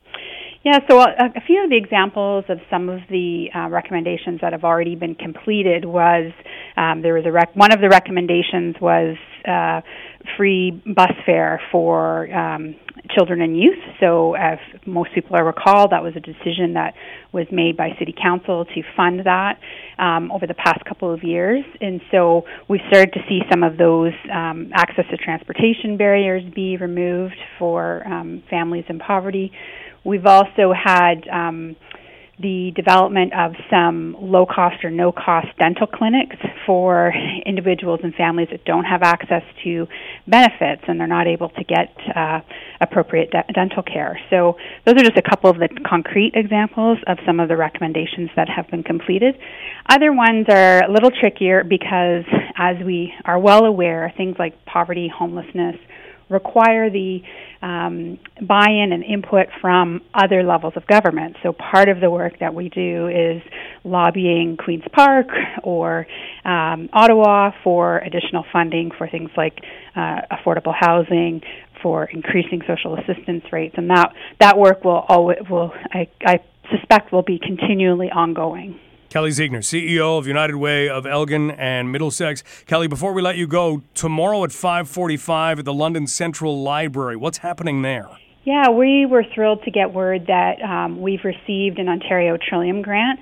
Yeah, so a, a, few of the examples of some of the uh, recommendations that have already been completed was um, there was a rec- one of the recommendations was uh, free bus fare for um, children and youth. So, as most people are recall, that was a decision that was made by City Council to fund that um, over the past couple of years. And so, we've started to see some of those um, access to transportation barriers be removed for um, families in poverty. We've also had um, the development of some low cost or no cost dental clinics for individuals and families that don't have access to benefits and they're not able to get uh, appropriate de- dental care. So, those are just a couple of the concrete examples of some of the recommendations that have been completed. Other ones are a little trickier because, as we are well aware, things like poverty, homelessness, require the um, buy-in and input from other levels of government. So part of the work that we do is lobbying Queens Park or um, Ottawa for additional funding for things like uh, affordable housing, for increasing social assistance rates, and that that work will always will I, I suspect will be continually ongoing. Kelly Ziegner, CEO of United Way of Elgin and Middlesex. Kelly, before we let you go, tomorrow at 5:45 at the London Central Library, what's happening there? Yeah, we were thrilled to get word that um, we've received an Ontario Trillium grant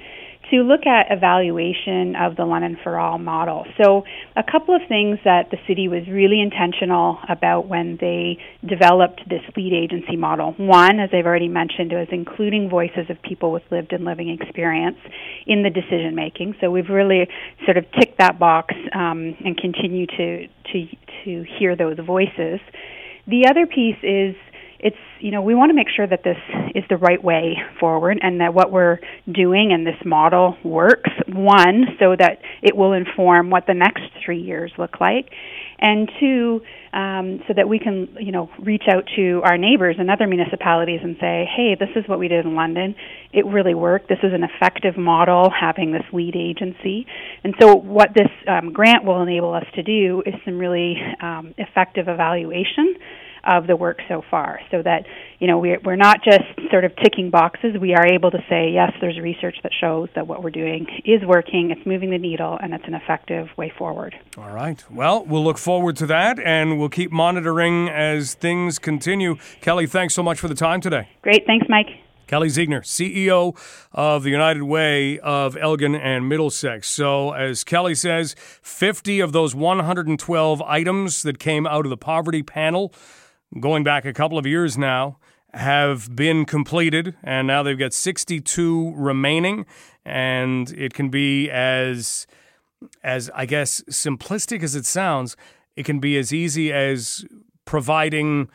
to look at evaluation of the London for All model. So, a couple of things that the city was really intentional about when they developed this lead agency model. One, as I've already mentioned, was including voices of people with lived and living experience in the decision making. So, we've really sort of ticked that box um, and continue to, to, to hear those voices. The other piece is it's you know we want to make sure that this is the right way forward and that what we're doing and this model works one so that it will inform what the next three years look like and two um, so that we can you know reach out to our neighbors and other municipalities and say hey this is what we did in london. It really worked. This is an effective model having this lead agency. And so what this um, grant will enable us to do is some really um, effective evaluation of the work so far. So that you know we're, we're not just sort of ticking boxes. We are able to say yes there's research that shows that what we're doing is working it's moving the needle and it's an effective way forward. All right. Well we'll look forward to that and we'll keep monitoring as things continue. Kelly thanks so much for the time today. Great. Thanks mike. Kelly Ziegner, CEO of the United Way of Elgin and Middlesex. So, as Kelly says, 50 of those 112 items that came out of the poverty panel going back a couple of years now, have been completed, and now they've got 62 remaining. And it can be as, as I guess, simplistic as it sounds. It can be as easy as providing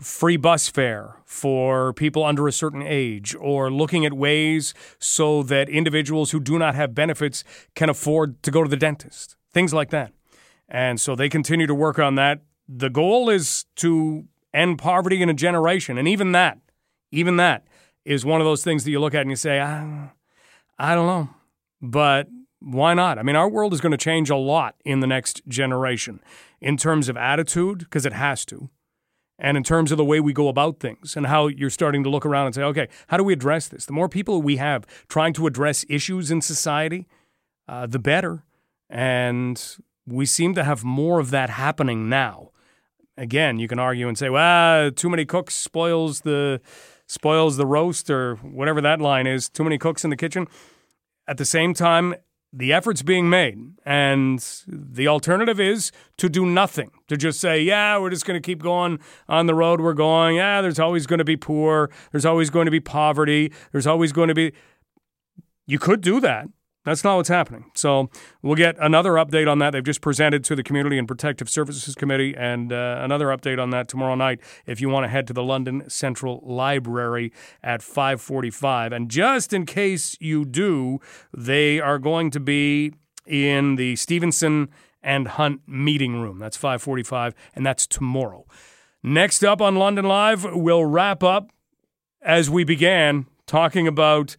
free bus fare for people under a certain age, or looking at ways so that individuals who do not have benefits can afford to go to the dentist, things like that. And so they continue to work on that. The goal is to end poverty in a generation. And even that, even that is one of those things that you look at and you say, I, I don't know. But why not? I mean, our world is going to change a lot in the next generation in terms of attitude, because it has to, and in terms of the way we go about things and how you're starting to look around and say, okay, how do we address this? The more people we have trying to address issues in society, uh, the better. And we seem to have more of that happening now again, you can argue and say, well, too many cooks spoils the spoils the roast or whatever that line is. Too many cooks in the kitchen. At the same time, the effort's being made, and the alternative is to do nothing. To just say, yeah, we're just going to keep going on the road we're going. Yeah, there's always going to be poor. There's always going to be poverty. There's always going to be. You could do that. That's not what's happening. So we'll get another update on that. They've just presented to the Community and Protective Services Committee, and uh, another update on that tomorrow night. If you want to head to the London Central Library at 5:45, and just in case you do, they are going to be in the Stevenson and Hunt meeting room. That's 5:45, and that's tomorrow. Next up on London Live, we'll wrap up as we began talking about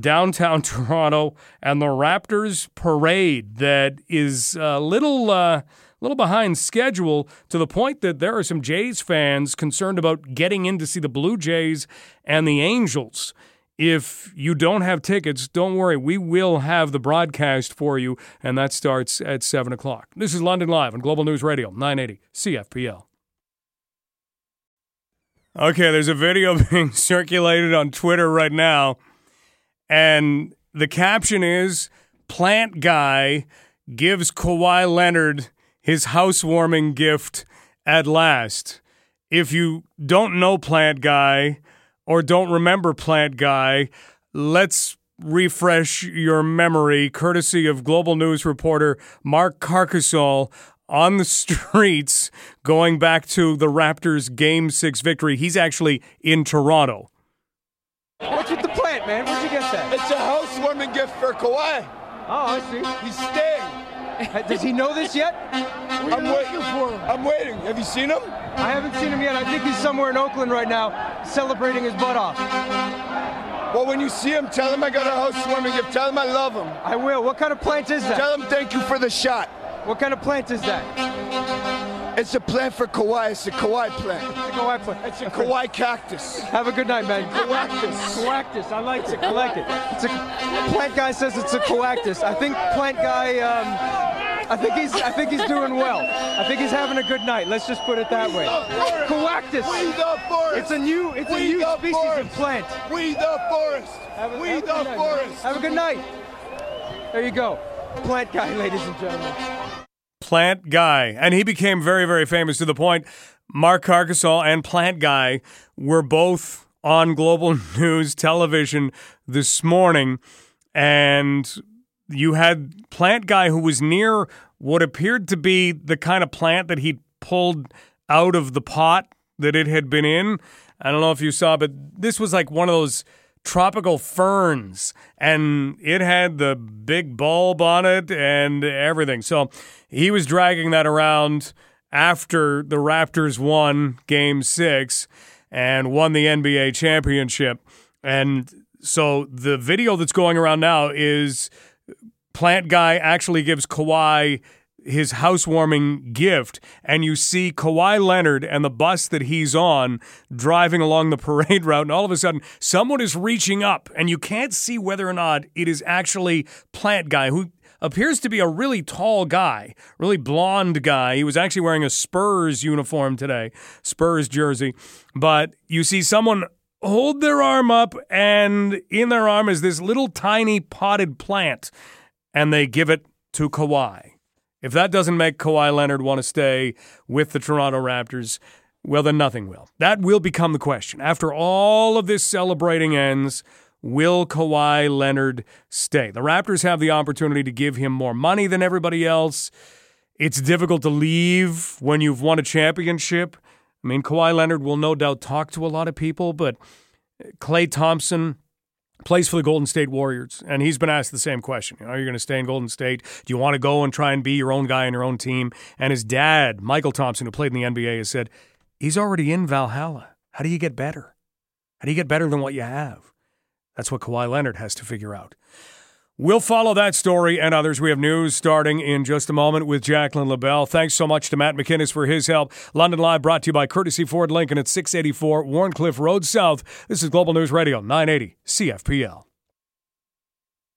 downtown Toronto and the Raptors parade that is a little uh, little behind schedule to the point that there are some Jays fans concerned about getting in to see the Blue Jays and the Angels. If you don't have tickets, don't worry. We will have the broadcast for you, and that starts at 7 o'clock. This is London Live on Global News Radio, 980 CFPL. Okay, there's a video being circulated on Twitter right now and the caption is Plant Guy gives Kawhi Leonard his housewarming gift at last. If you don't know Plant Guy or don't remember Plant Guy, let's refresh your memory courtesy of Global News reporter Mark Carcasole on the streets going back to the Raptors game 6 victory. He's actually in Toronto. What's with the man. Where'd you get that? It's a housewarming gift for Kawhi. Oh, I see. He's staying. Uh, does he know this yet? I'm waiting for him. I'm waiting. Have you seen him? I haven't seen him yet. I think he's somewhere in Oakland right now, celebrating his butt off. Well, when you see him, tell him I got a housewarming gift. Tell him I love him. I will. What kind of plant is that? Tell him thank you for the shot. What kind of plant is that? It's a plant for Kawhi. It's a Kawhi plant. It's a Kawhi plant. It's a Kawhi cactus. Have a good night, man. Coactus. Coactus. I like it. I like it. It's a plant guy says it's a coactus. I think plant guy. Um, I think he's. I think he's doing well. I think he's having a good night. Let's just put it that way. Coactus. We the forest. It's a new. It's we a new species forest. of plant. We the forest. Have a, we have the good night, forest. Have a good night. There you go. Plant guy, ladies and gentlemen. Plant Guy. And he became very, very famous to the point Mark Carcasole and Plant Guy were both on global news television this morning. And you had Plant Guy who was near what appeared to be the kind of plant that he'd pulled out of the pot that it had been in. I don't know if you saw, but this was like one of those tropical ferns and it had the big bulb on it and everything. So he was dragging that around after the Raptors won game six and won the NBA championship. And so the video that's going around now is Plant Guy actually gives Kawhi his housewarming gift, and you see Kawhi Leonard and the bus that he's on driving along the parade route, and all of a sudden, someone is reaching up, and you can't see whether or not it is actually Plant Guy, who appears to be a really tall guy, really blonde guy. He was actually wearing a Spurs uniform today, Spurs jersey, but you see someone hold their arm up, and in their arm is this little tiny potted plant, and they give it to Kawhi. If that doesn't make Kawhi Leonard want to stay with the Toronto Raptors, well, then nothing will. That will become the question. After all of this celebrating ends, will Kawhi Leonard stay? The Raptors have the opportunity to give him more money than everybody else. It's difficult to leave when you've won a championship. I mean, Kawhi Leonard will no doubt talk to a lot of people, but Klay Thompson, plays for the Golden State Warriors, and he's been asked the same question. Are you going to stay in Golden State? Do you want to go and try and be your own guy on your own team? And his dad, Mychal Thompson, who played in the NBA, has said, he's already in Valhalla. How do you get better? How do you get better than what you have? That's what Kawhi Leonard has to figure out. We'll follow that story and others. We have news starting in just a moment with Jacqueline LaBelle. Thanks so much to Matt McInnes for his help. London Live brought to you by Courtesy Ford Lincoln at 684 Wharncliffe Road South. This is Global News Radio 980 CFPL.